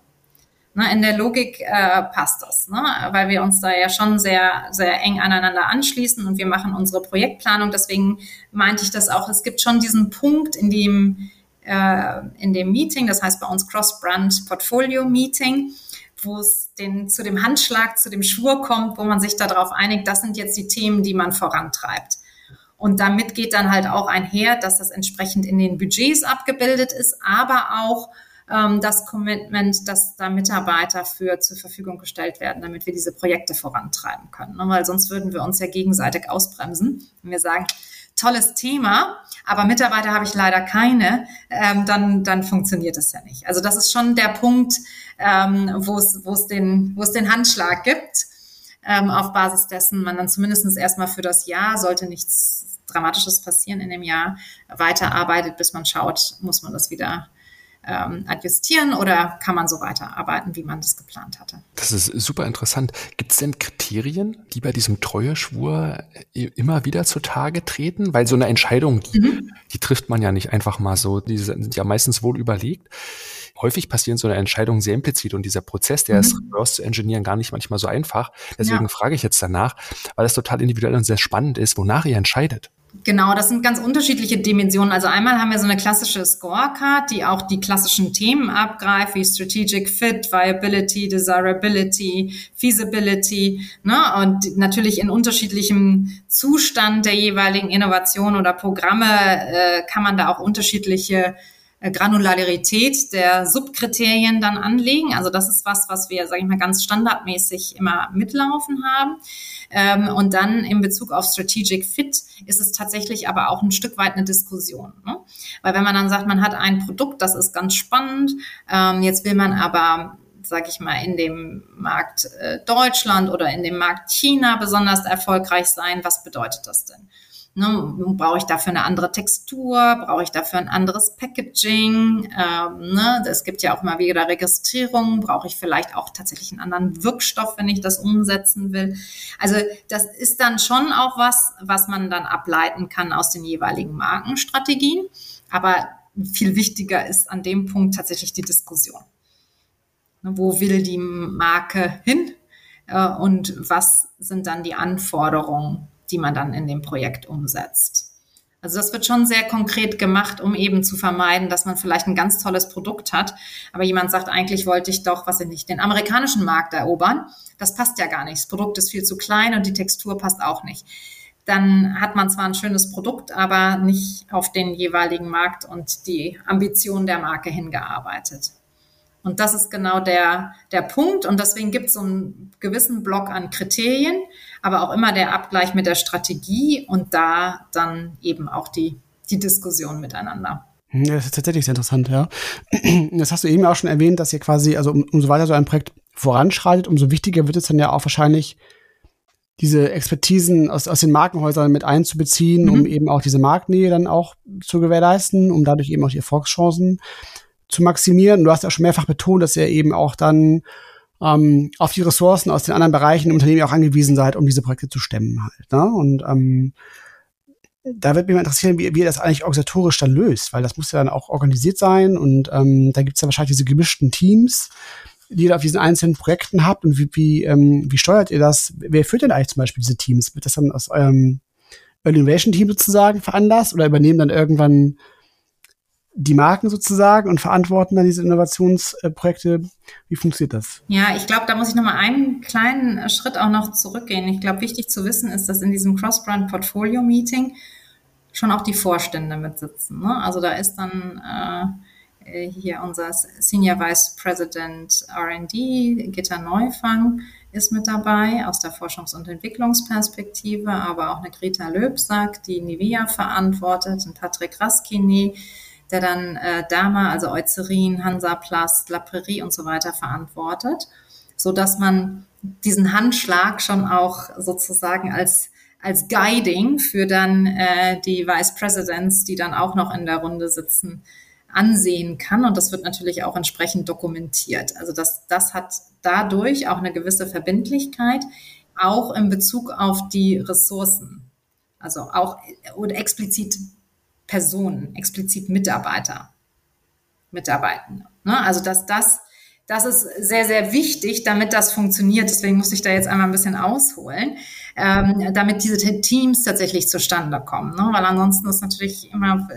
Ne, in der Logik äh, passt das, ne? weil wir uns da ja schon sehr, sehr eng aneinander anschließen und wir machen unsere Projektplanung. Deswegen meinte ich das auch. Es gibt schon diesen Punkt in dem, äh, in dem Meeting, das heißt bei uns Cross-Brand Portfolio Meeting, wo es den, zu dem Handschlag, zu dem Schwur kommt, wo man sich darauf einigt, das sind jetzt die Themen, die man vorantreibt. Und damit geht dann halt auch einher, dass das entsprechend in den Budgets abgebildet ist, aber auch ähm, das Commitment, dass da Mitarbeiter für zur Verfügung gestellt werden, damit wir diese Projekte vorantreiben können. Ne? Weil sonst würden wir uns ja gegenseitig ausbremsen. Wenn wir sagen, tolles Thema, aber Mitarbeiter habe ich leider keine, ähm, dann, dann funktioniert das ja nicht. Also das ist schon der Punkt, ähm, wo es, wo es den, wo es den Handschlag gibt, ähm, auf Basis dessen man dann zumindest erstmal für das Jahr, sollte nichts Dramatisches passieren in dem Jahr, weiterarbeitet, bis man schaut, muss man das wieder ähm, adjustieren oder kann man so weiterarbeiten, wie man das geplant hatte? Das ist super interessant. Gibt es denn Kriterien, die bei diesem Treueschwur äh, immer wieder zutage treten? Weil so eine Entscheidung, die, mhm. die trifft man ja nicht einfach mal so. Die sind ja meistens wohl überlegt häufig passieren so eine Entscheidung sehr implizit und dieser Prozess, der mhm. ist reverse zu engineeren, gar nicht manchmal so einfach. Deswegen ja. frage ich jetzt danach, weil es total individuell und sehr spannend ist, wonach ihr entscheidet. Genau, das sind ganz unterschiedliche Dimensionen. Also einmal haben wir so eine klassische Scorecard, die auch die klassischen Themen abgreift, wie Strategic Fit, Viability, Desirability, Feasibility. Ne? Und natürlich in unterschiedlichem Zustand der jeweiligen Innovation oder Programme äh, kann man da auch unterschiedliche Granularität der Subkriterien dann anlegen. Also das ist was, was wir, sage ich mal, ganz standardmäßig immer mitlaufen haben. Ähm, und dann in Bezug auf Strategic Fit ist es tatsächlich aber auch ein Stück weit eine Diskussion. Ne? Weil wenn man dann sagt, man hat ein Produkt, das ist ganz spannend, ähm, jetzt will man aber sage ich mal, in dem Markt äh, Deutschland oder in dem Markt China besonders erfolgreich sein. Was bedeutet das denn? Ne, brauche ich dafür eine andere Textur? Brauche ich dafür ein anderes Packaging? Ähm, ne, es gibt ja auch mal wieder Registrierungen. Brauche ich vielleicht auch tatsächlich einen anderen Wirkstoff, wenn ich das umsetzen will? Also das ist dann schon auch was, was man dann ableiten kann aus den jeweiligen Markenstrategien. Aber viel wichtiger ist an dem Punkt tatsächlich die Diskussion. Ne, wo will die Marke hin? Äh, und was sind dann die Anforderungen die man dann in dem Projekt umsetzt. Also das wird schon sehr konkret gemacht, um eben zu vermeiden, dass man vielleicht ein ganz tolles Produkt hat, aber jemand sagt, eigentlich wollte ich doch, was ich nicht, den amerikanischen Markt erobern. Das passt ja gar nicht. Das Produkt ist viel zu klein und die Textur passt auch nicht. Dann hat man zwar ein schönes Produkt, aber nicht auf den jeweiligen Markt und die Ambition der Marke hingearbeitet. Und das ist genau der, der Punkt. Und deswegen gibt es so einen gewissen Block an Kriterien, aber auch immer der Abgleich mit der Strategie und da dann eben auch die, die Diskussion miteinander. Hm, das ist tatsächlich sehr interessant, ja. Das hast du eben auch schon erwähnt, dass ihr quasi, also um, umso weiter so ein Projekt voranschreitet, umso wichtiger wird es dann ja auch wahrscheinlich, diese Expertisen aus, aus den Markenhäusern mit einzubeziehen, mhm. um eben auch diese Marktnähe dann auch zu gewährleisten, um dadurch eben auch die Erfolgschancen zu maximieren. Du hast ja schon mehrfach betont, dass ihr eben auch dann ähm, auf die Ressourcen aus den anderen Bereichen im Unternehmen auch angewiesen seid, um diese Projekte zu stemmen halt. Ne? Und ähm, da wird mich mal interessieren, wie, wie ihr das eigentlich organisatorisch dann löst, weil das muss ja dann auch organisiert sein und ähm, da gibt es ja wahrscheinlich diese gemischten Teams, die ihr auf diesen einzelnen Projekten habt und wie, wie, ähm, wie steuert ihr das? Wer führt denn eigentlich zum Beispiel diese Teams? Wird das dann aus eurem Innovation Team sozusagen veranlasst oder übernehmen dann irgendwann die Marken sozusagen und verantworten dann diese Innovationsprojekte. Wie funktioniert das? Ja, ich glaube, da muss ich nochmal einen kleinen Schritt auch noch zurückgehen. Ich glaube, wichtig zu wissen ist, dass in diesem Cross-Brand Portfolio Meeting schon auch die Vorstände mitsitzen. Ne? Also da ist dann äh, hier unser Senior Vice President R&D, Gitta Neufang, ist mit dabei aus der Forschungs- und Entwicklungsperspektive, aber auch eine Greta Löbsack, die Nivea verantwortet, ein Patrick Raskini, der dann äh, Dama, also Eucerin, Hansaplast, La Prairie und so weiter verantwortet, so dass man diesen Handschlag schon auch sozusagen als als Guiding für dann äh, die Vice Presidents, die dann auch noch in der Runde sitzen, ansehen kann. Und das wird natürlich auch entsprechend dokumentiert. Also das, das hat dadurch auch eine gewisse Verbindlichkeit, auch in Bezug auf die Ressourcen. Also auch oder explizit Personen, explizit Mitarbeiter, Mitarbeitende. Ne? Also dass das das ist sehr, sehr wichtig, damit das funktioniert. Deswegen muss ich da jetzt einmal ein bisschen ausholen, ähm, damit diese Teams tatsächlich zustande kommen. Ne? Weil ansonsten ist natürlich immer,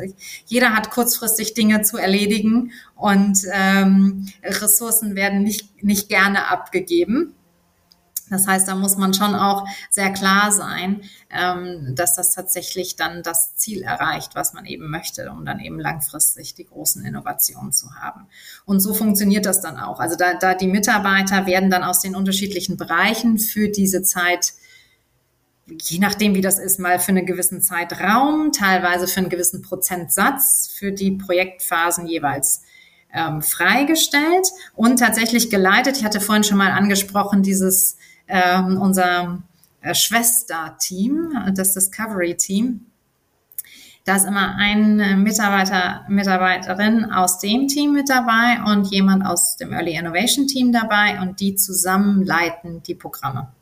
jeder hat kurzfristig Dinge zu erledigen und ähm, Ressourcen werden nicht, nicht gerne abgegeben. Das heißt, da muss man schon auch sehr klar sein, ähm, dass das tatsächlich dann das Ziel erreicht, was man eben möchte, um dann eben langfristig die großen Innovationen zu haben. Und so funktioniert das dann auch. Also da, da die Mitarbeiter werden dann aus den unterschiedlichen Bereichen für diese Zeit je nachdem, wie das ist, mal für einen gewissen Zeitraum, teilweise für einen gewissen Prozentsatz für die Projektphasen jeweils ähm, freigestellt und tatsächlich geleitet. Ich hatte vorhin schon mal angesprochen, dieses ähm, unser äh, Schwesterteam, das Discovery-Team. Da ist immer ein äh, Mitarbeiter, Mitarbeiterin aus dem Team mit dabei und jemand aus dem Early Innovation Team dabei und die zusammen leiten die Programme.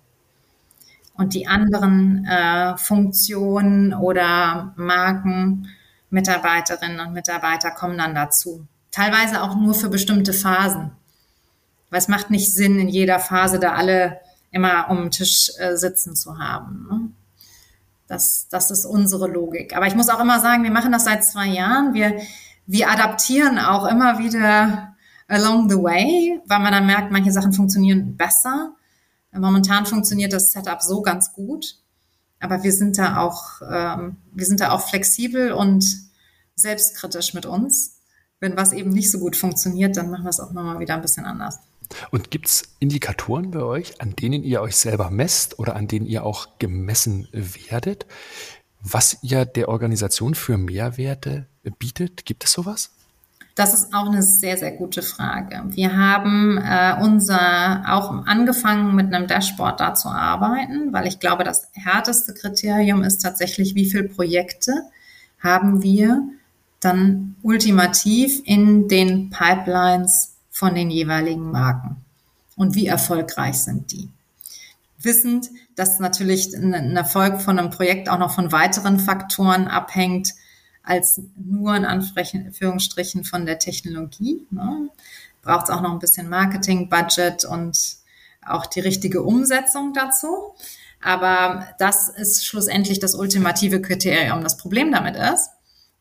Und die anderen äh, Funktionen oder Marken, Mitarbeiterinnen und Mitarbeiter kommen dann dazu. Teilweise auch nur für bestimmte Phasen. Weil es macht nicht Sinn, in jeder Phase da alle immer um den Tisch äh, sitzen zu haben. Ne? Das, das ist unsere Logik. Aber ich muss auch immer sagen, wir machen das seit zwei Jahren. Wir, wir adaptieren auch immer wieder along the way, weil man dann merkt, manche Sachen funktionieren besser. Momentan funktioniert das Setup so ganz gut. Aber wir sind da auch, ähm, wir sind da auch flexibel und selbstkritisch mit uns. Wenn was eben nicht so gut funktioniert, dann machen wir es auch nochmal wieder ein bisschen anders. Und gibt es Indikatoren bei euch, an denen ihr euch selber messt oder an denen ihr auch gemessen werdet, was ihr der Organisation für Mehrwerte bietet? Gibt es sowas? Das ist auch eine sehr, sehr gute Frage. Wir haben äh, unser auch angefangen mit einem Dashboard da zu arbeiten, weil ich glaube, das härteste Kriterium ist tatsächlich, wie viele Projekte haben wir dann ultimativ in den Pipelines von den jeweiligen Marken und wie erfolgreich sind die. Wissend, dass natürlich ein Erfolg von einem Projekt auch noch von weiteren Faktoren abhängt, als nur in Anführungsstrichen von der Technologie. Ne? Braucht es auch noch ein bisschen Marketing, Budget und auch die richtige Umsetzung dazu. Aber das ist schlussendlich das ultimative Kriterium. Das Problem damit ist,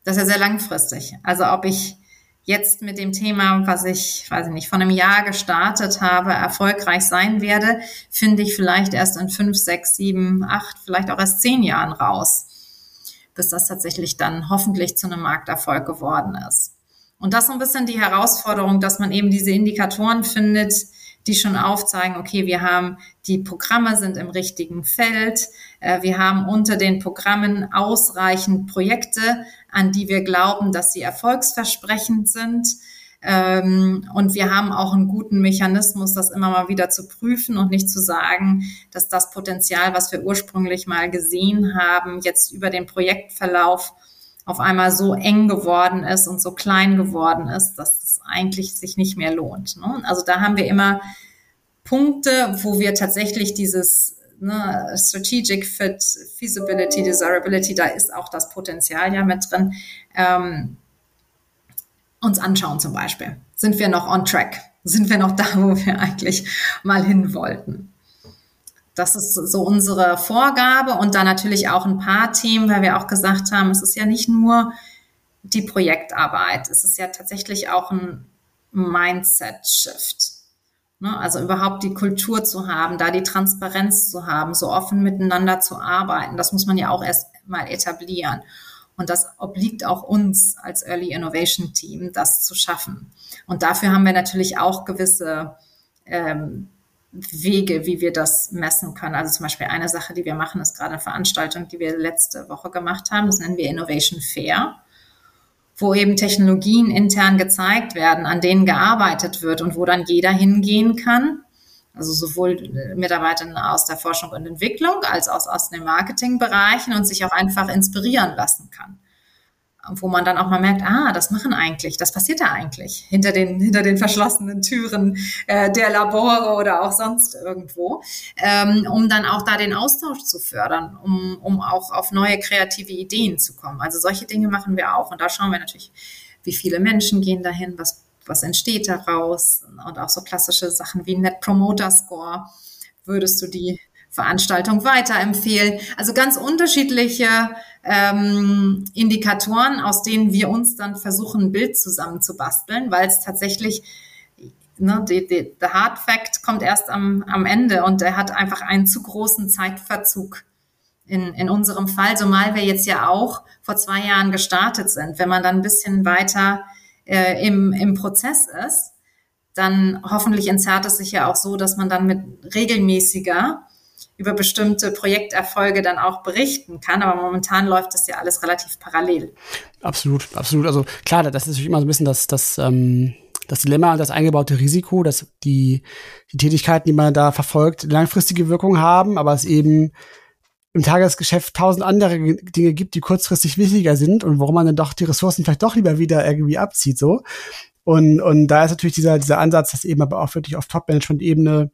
dass er sehr langfristig. Also ob ich jetzt mit dem Thema, was ich, weiß ich nicht, von einem Jahr gestartet habe, erfolgreich sein werde, finde ich vielleicht erst in fünf, sechs, sieben, acht, vielleicht auch erst zehn Jahren raus, bis das tatsächlich dann hoffentlich zu einem Markterfolg geworden ist. Und das ist so ein bisschen die Herausforderung, dass man eben diese Indikatoren findet, die schon aufzeigen, okay, wir haben die Programme sind im richtigen Feld, äh, wir haben unter den Programmen ausreichend Projekte, an die wir glauben, dass sie erfolgsversprechend sind. Ähm, und wir haben auch einen guten Mechanismus, das immer mal wieder zu prüfen und nicht zu sagen, dass das Potenzial, was wir ursprünglich mal gesehen haben, jetzt über den Projektverlauf auf einmal so eng geworden ist und so klein geworden ist, dass es eigentlich sich nicht mehr lohnt. Ne? Also da haben wir immer Punkte, wo wir tatsächlich dieses ne, Strategic Fit, Feasibility, Desirability, da ist auch das Potenzial ja mit drin, ähm, uns anschauen zum Beispiel. Sind wir noch on track? Sind wir noch da, wo wir eigentlich mal hin wollten? Das ist so unsere Vorgabe und dann natürlich auch ein paar Themen, weil wir auch gesagt haben, es ist ja nicht nur die Projektarbeit. Es ist ja tatsächlich auch ein Mindset-Shift. Ne? Also überhaupt die Kultur zu haben, da die Transparenz zu haben, so offen miteinander zu arbeiten. Das muss man ja auch erst mal etablieren. Und das obliegt auch uns als Early Innovation Team, das zu schaffen. Und dafür haben wir natürlich auch gewisse ähm, Wege, wie wir das messen können. Also zum Beispiel eine Sache, die wir machen, ist gerade eine Veranstaltung, die wir letzte Woche gemacht haben. Das nennen wir Innovation Fair, wo eben Technologien intern gezeigt werden, an denen gearbeitet wird und wo dann jeder hingehen kann. Also sowohl Mitarbeiter aus der Forschung und Entwicklung als auch aus den Marketingbereichen und sich auch einfach inspirieren lassen kann wo man dann auch mal merkt, ah, das machen eigentlich, das passiert da eigentlich hinter den hinter den verschlossenen Türen äh, der Labore oder auch sonst irgendwo, ähm, um dann auch da den Austausch zu fördern, um um auch auf neue kreative Ideen zu kommen. Also solche Dinge machen wir auch und da schauen wir natürlich, wie viele Menschen gehen dahin, was was entsteht daraus und auch so klassische Sachen wie Net Promoter Score. Würdest du die Veranstaltung weiterempfehlen? Also ganz unterschiedliche ähm, Indikatoren, aus denen wir uns dann versuchen, ein Bild zusammenzubasteln, weil es tatsächlich ne, die, die, der Hard Fact kommt erst am, am Ende und er hat einfach einen zu großen Zeitverzug. In, in unserem Fall, zumal wir jetzt ja auch vor zwei Jahren gestartet sind, wenn man dann ein bisschen weiter äh, im, im Prozess ist, dann hoffentlich entzerrt es sich ja auch so, dass man dann mit regelmäßiger über bestimmte Projekterfolge dann auch berichten kann. Aber momentan läuft das ja alles relativ parallel. Absolut, absolut. Also klar, das ist natürlich immer so ein bisschen das, das, ähm, das Dilemma und das eingebaute Risiko, dass die, die Tätigkeiten, die man da verfolgt, langfristige Wirkung haben, aber es eben im Tagesgeschäft tausend andere Dinge gibt, die kurzfristig wichtiger sind und warum man dann doch die Ressourcen vielleicht doch lieber wieder irgendwie abzieht, so. Und, und da ist natürlich dieser, dieser Ansatz, dass eben aber auch wirklich auf Top-Management-Ebene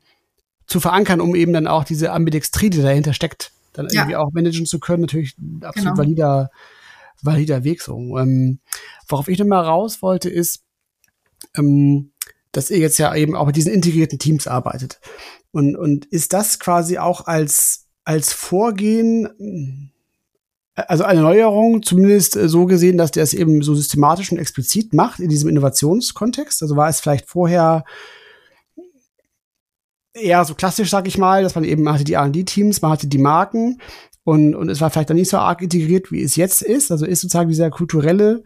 zu verankern, um eben dann auch diese Ambidextrie, die dahinter steckt, dann ja. irgendwie auch managen zu können. Natürlich ein absolut genau. valider, valider Weg so. Ähm, worauf ich nochmal raus wollte, ist, ähm, dass ihr jetzt ja eben auch mit diesen integrierten Teams arbeitet. Und, und ist das quasi auch als, als Vorgehen, also eine Neuerung, zumindest äh, so gesehen, dass der es eben so systematisch und explizit macht in diesem Innovationskontext? Also war es vielleicht vorher eher so klassisch, sag ich mal, dass man eben man hatte die R&D-Teams, man hatte die Marken und, und es war vielleicht dann nicht so arg integriert, wie es jetzt ist. Also ist sozusagen dieser kulturelle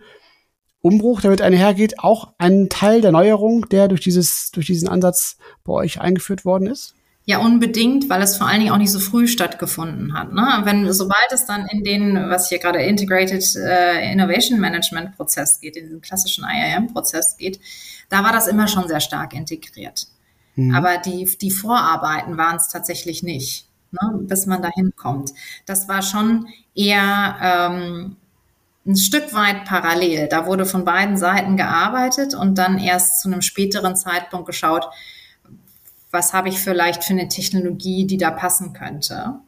Umbruch, der mit einhergeht, auch ein Teil der Neuerung, der durch dieses, durch diesen Ansatz bei euch eingeführt worden ist? Ja, unbedingt, weil es vor allen Dingen auch nicht so früh stattgefunden hat. Ne? Wenn, sobald es dann in den, was hier gerade Integrated äh, Innovation Management Prozess geht, in den klassischen IIM-Prozess geht, da war das immer schon sehr stark integriert. Mhm. Aber die, die Vorarbeiten waren es tatsächlich nicht, ne, bis man dahin kommt. Das war schon eher ähm, ein Stück weit parallel. Da wurde von beiden Seiten gearbeitet und dann erst zu einem späteren Zeitpunkt geschaut, was habe ich vielleicht für eine Technologie, die da passen könnte,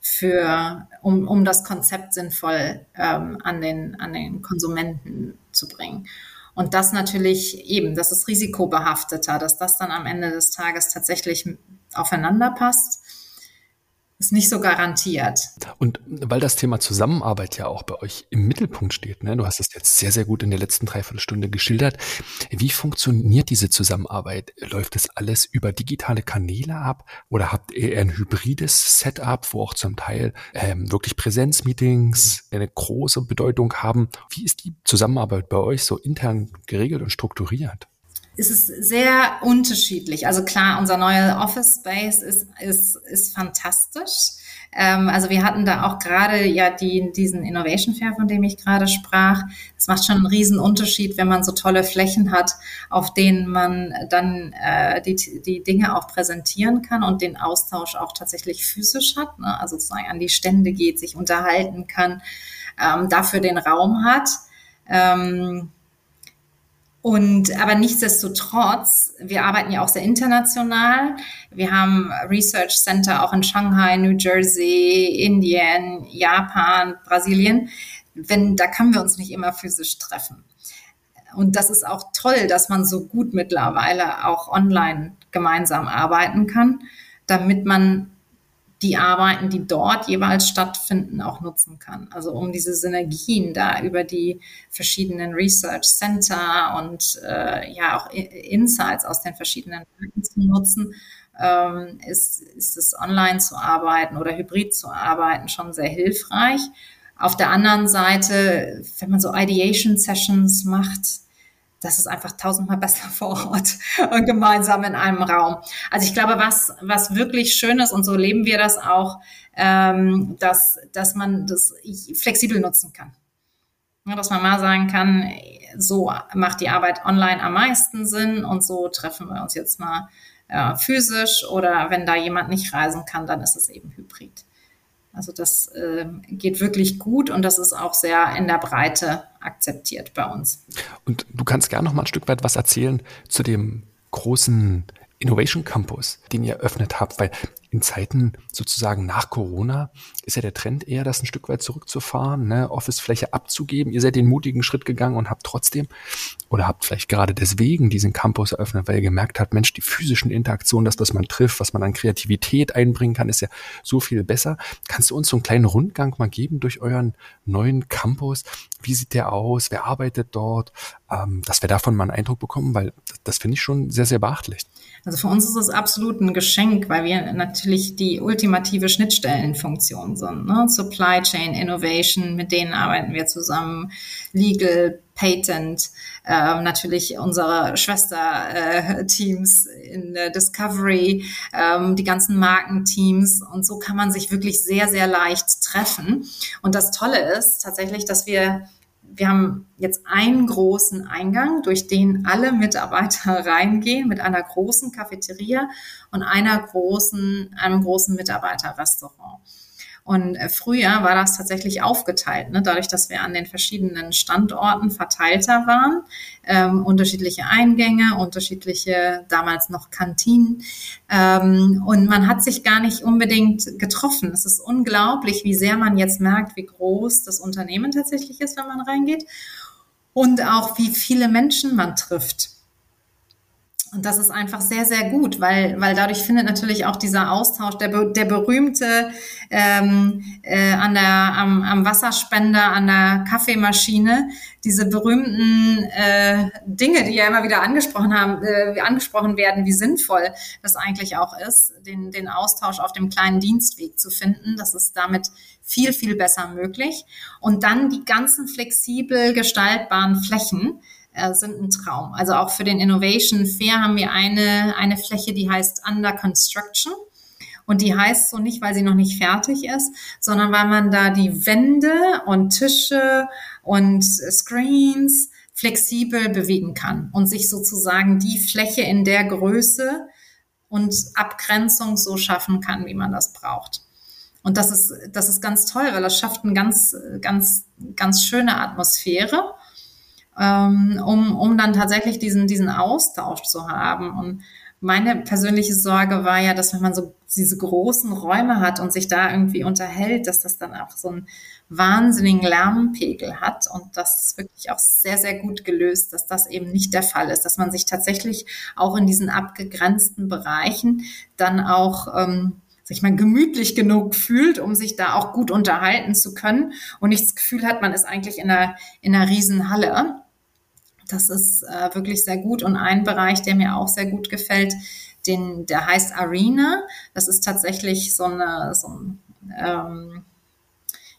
für, um, um das Konzept sinnvoll ähm, an, den, an den Konsumenten zu bringen. Und das natürlich eben, das ist risikobehafteter, dass das dann am Ende des Tages tatsächlich aufeinander passt ist nicht so garantiert. Und weil das Thema Zusammenarbeit ja auch bei euch im Mittelpunkt steht, ne? du hast es jetzt sehr, sehr gut in der letzten Dreiviertelstunde geschildert. Wie funktioniert diese Zusammenarbeit? Läuft das alles über digitale Kanäle ab oder habt ihr ein hybrides Setup, wo auch zum Teil ähm, wirklich Präsenzmeetings eine große Bedeutung haben? Wie ist die Zusammenarbeit bei euch so intern geregelt und strukturiert? Ist es sehr unterschiedlich. Also klar, unser neuer Office Space ist, ist, ist fantastisch. Ähm, also wir hatten da auch gerade ja die, diesen Innovation Fair, von dem ich gerade sprach. Es macht schon einen riesen Unterschied, wenn man so tolle Flächen hat, auf denen man dann äh, die, die Dinge auch präsentieren kann und den Austausch auch tatsächlich physisch hat. Ne? Also sozusagen an die Stände geht, sich unterhalten kann, ähm, dafür den Raum hat. Ähm, und aber nichtsdestotrotz, wir arbeiten ja auch sehr international. Wir haben Research Center auch in Shanghai, New Jersey, Indien, Japan, Brasilien. Wenn, da können wir uns nicht immer physisch treffen. Und das ist auch toll, dass man so gut mittlerweile auch online gemeinsam arbeiten kann, damit man die Arbeiten, die dort jeweils stattfinden, auch nutzen kann. Also um diese Synergien da über die verschiedenen Research Center und äh, ja auch Insights aus den verschiedenen Märkten zu nutzen, ähm, ist, ist es online zu arbeiten oder hybrid zu arbeiten schon sehr hilfreich. Auf der anderen Seite, wenn man so Ideation Sessions macht, das ist einfach tausendmal besser vor Ort und gemeinsam in einem Raum. Also ich glaube, was, was wirklich schön ist, und so leben wir das auch, ähm, dass, dass man das flexibel nutzen kann. Ja, dass man mal sagen kann, so macht die Arbeit online am meisten Sinn und so treffen wir uns jetzt mal äh, physisch oder wenn da jemand nicht reisen kann, dann ist es eben hybrid. Also das äh, geht wirklich gut und das ist auch sehr in der Breite akzeptiert bei uns. Und du kannst gerne noch mal ein Stück weit was erzählen zu dem großen Innovation Campus, den ihr eröffnet habt, weil in Zeiten sozusagen nach Corona ist ja der Trend eher, das ein Stück weit zurückzufahren, ne, Office-Fläche abzugeben. Ihr seid den mutigen Schritt gegangen und habt trotzdem oder habt vielleicht gerade deswegen diesen Campus eröffnet, weil ihr gemerkt habt, Mensch, die physischen Interaktionen, das, was man trifft, was man an Kreativität einbringen kann, ist ja so viel besser. Kannst du uns so einen kleinen Rundgang mal geben durch euren neuen Campus? Wie sieht der aus? Wer arbeitet dort? Ähm, dass wir davon mal einen Eindruck bekommen, weil das, das finde ich schon sehr, sehr beachtlich. Also für uns ist es absolut ein Geschenk, weil wir natürlich die ultimative Schnittstellenfunktion sind. Ne? Supply Chain Innovation, mit denen arbeiten wir zusammen. Legal, Patent, äh, natürlich unsere Schwesterteams äh, in der Discovery, äh, die ganzen Markenteams. Und so kann man sich wirklich sehr, sehr leicht treffen. Und das Tolle ist tatsächlich, dass wir wir haben jetzt einen großen Eingang, durch den alle Mitarbeiter reingehen mit einer großen Cafeteria und einer großen, einem großen Mitarbeiterrestaurant. Und äh, früher war das tatsächlich aufgeteilt, ne? dadurch, dass wir an den verschiedenen Standorten verteilter waren, ähm, unterschiedliche Eingänge, unterschiedliche damals noch Kantinen. Ähm, und man hat sich gar nicht unbedingt getroffen. Es ist unglaublich, wie sehr man jetzt merkt, wie groß das Unternehmen tatsächlich ist, wenn man reingeht. Und auch wie viele Menschen man trifft. Und das ist einfach sehr, sehr gut, weil, weil dadurch findet natürlich auch dieser Austausch, der, der berühmte ähm, äh, an der, am, am Wasserspender, an der Kaffeemaschine, diese berühmten äh, Dinge, die ja immer wieder angesprochen haben, äh, angesprochen werden, wie sinnvoll das eigentlich auch ist, den, den Austausch auf dem kleinen Dienstweg zu finden. Das ist damit viel, viel besser möglich. Und dann die ganzen flexibel gestaltbaren Flächen äh, sind ein Traum. Also auch für den Innovation Fair haben wir eine, eine Fläche, die heißt Under Construction. Und die heißt so nicht, weil sie noch nicht fertig ist, sondern weil man da die Wände und Tische und Screens flexibel bewegen kann und sich sozusagen die Fläche in der Größe und Abgrenzung so schaffen kann, wie man das braucht. Und das ist, das ist ganz toll, weil das schafft eine ganz, ganz, ganz schöne Atmosphäre ähm, um, um dann tatsächlich diesen, diesen Austausch zu haben. Und meine persönliche Sorge war ja, dass wenn man so diese großen Räume hat und sich da irgendwie unterhält, dass das dann auch so einen wahnsinnigen Lärmpegel hat. Und das ist wirklich auch sehr, sehr gut gelöst, dass das eben nicht der Fall ist, dass man sich tatsächlich auch in diesen abgegrenzten Bereichen dann auch ähm, sich mal gemütlich genug fühlt, um sich da auch gut unterhalten zu können und nicht das Gefühl hat, man ist eigentlich in einer, in einer Riesenhalle. Das ist äh, wirklich sehr gut. Und ein Bereich, der mir auch sehr gut gefällt, den, der heißt Arena. Das ist tatsächlich so eine, so ein, ähm,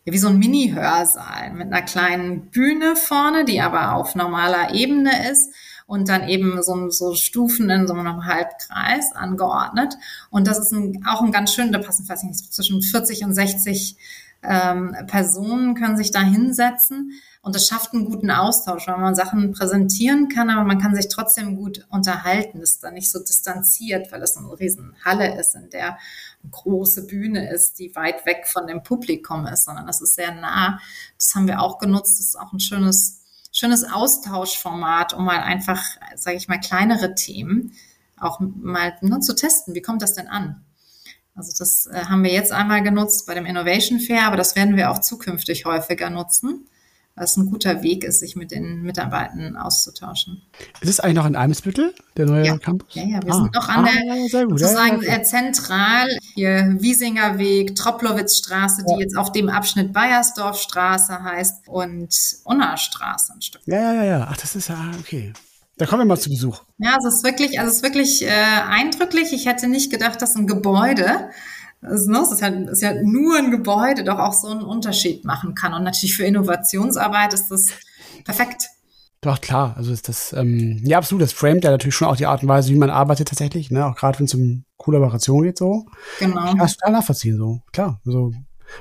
wie so ein Mini-Hörsaal mit einer kleinen Bühne vorne, die aber auf normaler Ebene ist und dann eben so, so Stufen in so einem Halbkreis angeordnet. Und das ist ein, auch ein ganz schön, da passen fast nicht zwischen 40 und 60 ähm, Personen können sich da hinsetzen. Und das schafft einen guten Austausch, weil man Sachen präsentieren kann, aber man kann sich trotzdem gut unterhalten. Das ist dann nicht so distanziert, weil es eine riesen Halle ist, in der eine große Bühne ist, die weit weg von dem Publikum ist, sondern das ist sehr nah. Das haben wir auch genutzt. Das ist auch ein schönes, schönes Austauschformat, um mal einfach, sage ich mal, kleinere Themen auch mal nur zu testen. Wie kommt das denn an? Also das äh, haben wir jetzt einmal genutzt bei dem Innovation Fair, aber das werden wir auch zukünftig häufiger nutzen was ein guter Weg ist, sich mit den Mitarbeitern auszutauschen. Ist es eigentlich noch in Eimsbüttel, der neue ja. Campus? Ja, ja, wir ah. sind noch an ah, der, sozusagen ja, ja, zentral, hier Wiesinger Weg, Troplowitzstraße, die jetzt auf dem Abschnitt Bayersdorfstraße heißt und Unnerstraße ein Stück. Ja, ja, ja, ja. Ach, das ist ja, okay. Da kommen wir mal zu Besuch. Ja, es ist wirklich, also es ist wirklich äh, eindrücklich. Ich hätte nicht gedacht, dass ein Gebäude das ist, halt, ist ja nur ein Gebäude, doch auch so einen Unterschied machen kann. Und natürlich für Innovationsarbeit ist das perfekt. Doch, klar. Also ist das, ähm, ja, absolut. Das framet ja natürlich schon auch die Art und Weise, wie man arbeitet tatsächlich, ne? Auch gerade wenn es um Kollaboration geht, so. Genau. Ja, total nachvollziehen, so. Klar. Also,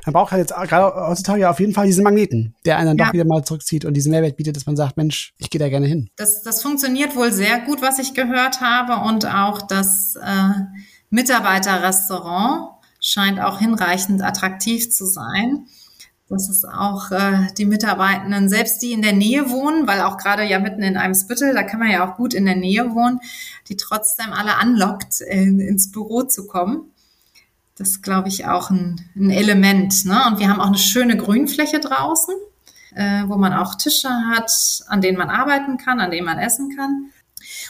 man braucht halt jetzt gerade heutzutage ja auf jeden Fall diesen Magneten, der einen dann ja. doch wieder mal zurückzieht und diesen Mehrwert bietet, dass man sagt, Mensch, ich gehe da gerne hin. Das, das funktioniert wohl sehr gut, was ich gehört habe. Und auch das äh, Mitarbeiterrestaurant scheint auch hinreichend attraktiv zu sein. Das ist auch äh, die Mitarbeitenden, selbst die in der Nähe wohnen, weil auch gerade ja mitten in einem Spittel, da kann man ja auch gut in der Nähe wohnen, die trotzdem alle anlockt, in, ins Büro zu kommen. Das ist, glaube ich, auch ein, ein Element. Ne? Und wir haben auch eine schöne Grünfläche draußen, äh, wo man auch Tische hat, an denen man arbeiten kann, an denen man essen kann.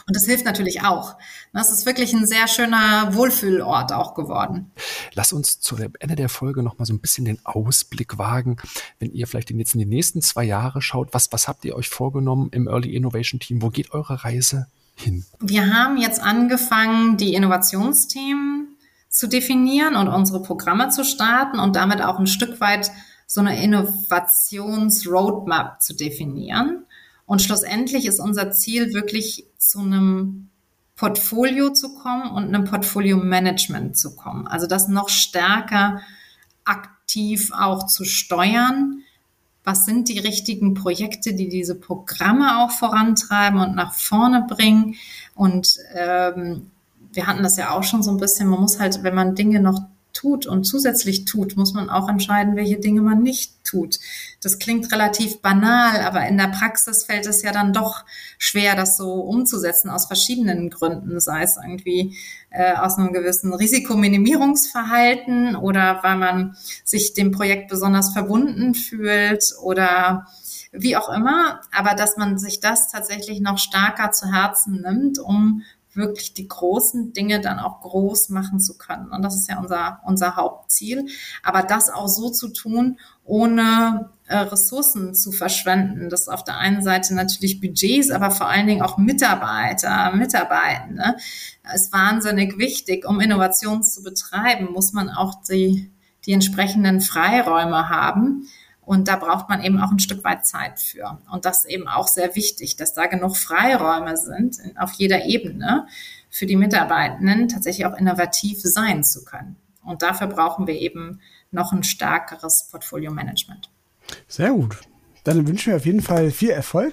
Und das hilft natürlich auch. Das ist wirklich ein sehr schöner Wohlfühlort auch geworden. Lass uns zu Ende der Folge noch mal so ein bisschen den Ausblick wagen. Wenn ihr vielleicht jetzt in die nächsten zwei Jahre schaut, was, was habt ihr euch vorgenommen im Early Innovation Team? Wo geht eure Reise hin? Wir haben jetzt angefangen, die Innovationsthemen zu definieren und unsere Programme zu starten und damit auch ein Stück weit so eine Innovationsroadmap zu definieren. Und schlussendlich ist unser Ziel wirklich zu einem Portfolio zu kommen und einem Portfolio-Management zu kommen. Also das noch stärker aktiv auch zu steuern. Was sind die richtigen Projekte, die diese Programme auch vorantreiben und nach vorne bringen? Und ähm, wir hatten das ja auch schon so ein bisschen, man muss halt, wenn man Dinge noch tut und zusätzlich tut, muss man auch entscheiden, welche Dinge man nicht tut. Das klingt relativ banal, aber in der Praxis fällt es ja dann doch schwer, das so umzusetzen aus verschiedenen Gründen, sei es irgendwie äh, aus einem gewissen Risikominimierungsverhalten oder weil man sich dem Projekt besonders verbunden fühlt oder wie auch immer, aber dass man sich das tatsächlich noch stärker zu Herzen nimmt, um wirklich die großen Dinge dann auch groß machen zu können. Und das ist ja unser, unser Hauptziel. Aber das auch so zu tun, ohne äh, Ressourcen zu verschwenden. Das ist auf der einen Seite natürlich Budgets, aber vor allen Dingen auch Mitarbeiter, Mitarbeitende. ist wahnsinnig wichtig. Um Innovation zu betreiben, muss man auch die, die entsprechenden Freiräume haben. Und da braucht man eben auch ein Stück weit Zeit für. Und das ist eben auch sehr wichtig, dass da genug Freiräume sind auf jeder Ebene für die Mitarbeitenden tatsächlich auch innovativ sein zu können. Und dafür brauchen wir eben noch ein stärkeres Portfolio-Management. Sehr gut. Dann wünschen wir auf jeden Fall viel Erfolg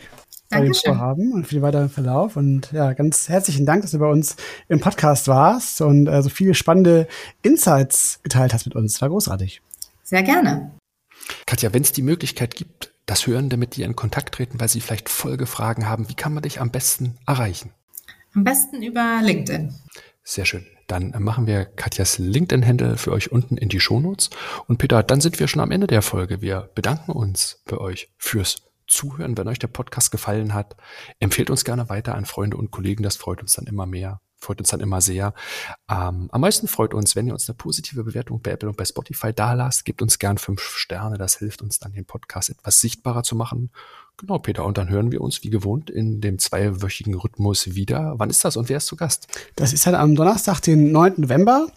bei dem Vorhaben und für den weiteren Verlauf. Und ja, ganz herzlichen Dank, dass du bei uns im Podcast warst und äh, so viele spannende Insights geteilt hast mit uns. War großartig. Sehr gerne. Katja, wenn es die Möglichkeit gibt, dass Hörende mit dir in Kontakt treten, weil sie vielleicht Folgefragen haben, wie kann man dich am besten erreichen? Am besten über LinkedIn. Sehr schön. Dann machen wir Katjas LinkedIn-Händel für euch unten in die Shownotes. Und Peter, dann sind wir schon am Ende der Folge. Wir bedanken uns bei euch fürs Zuhören. Wenn euch der Podcast gefallen hat, empfehlt uns gerne weiter an Freunde und Kollegen. Das freut uns dann immer mehr freut uns dann immer sehr. Ähm, am meisten freut uns, wenn ihr uns eine positive Bewertung bei Apple und bei Spotify da lasst. Gebt uns gern fünf Sterne. Das hilft uns dann, den Podcast etwas sichtbarer zu machen. Genau, Peter. Und dann hören wir uns wie gewohnt in dem zweiwöchigen Rhythmus wieder. Wann ist das und wer ist zu Gast? Das ist dann am Donnerstag, den 9. November.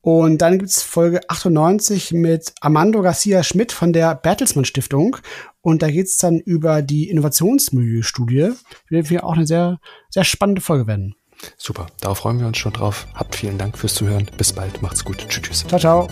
Und dann gibt's Folge 98 mit Armando Garcia Schmidt von der Bertelsmann Stiftung. Und da geht's dann über die Innovationsmilieu-Studie. Die wird auch eine sehr, sehr spannende Folge werden. Super, darauf freuen wir uns schon drauf. Habt vielen Dank fürs Zuhören. Bis bald, macht's gut. Tschüss. tschüss. Ciao, ciao.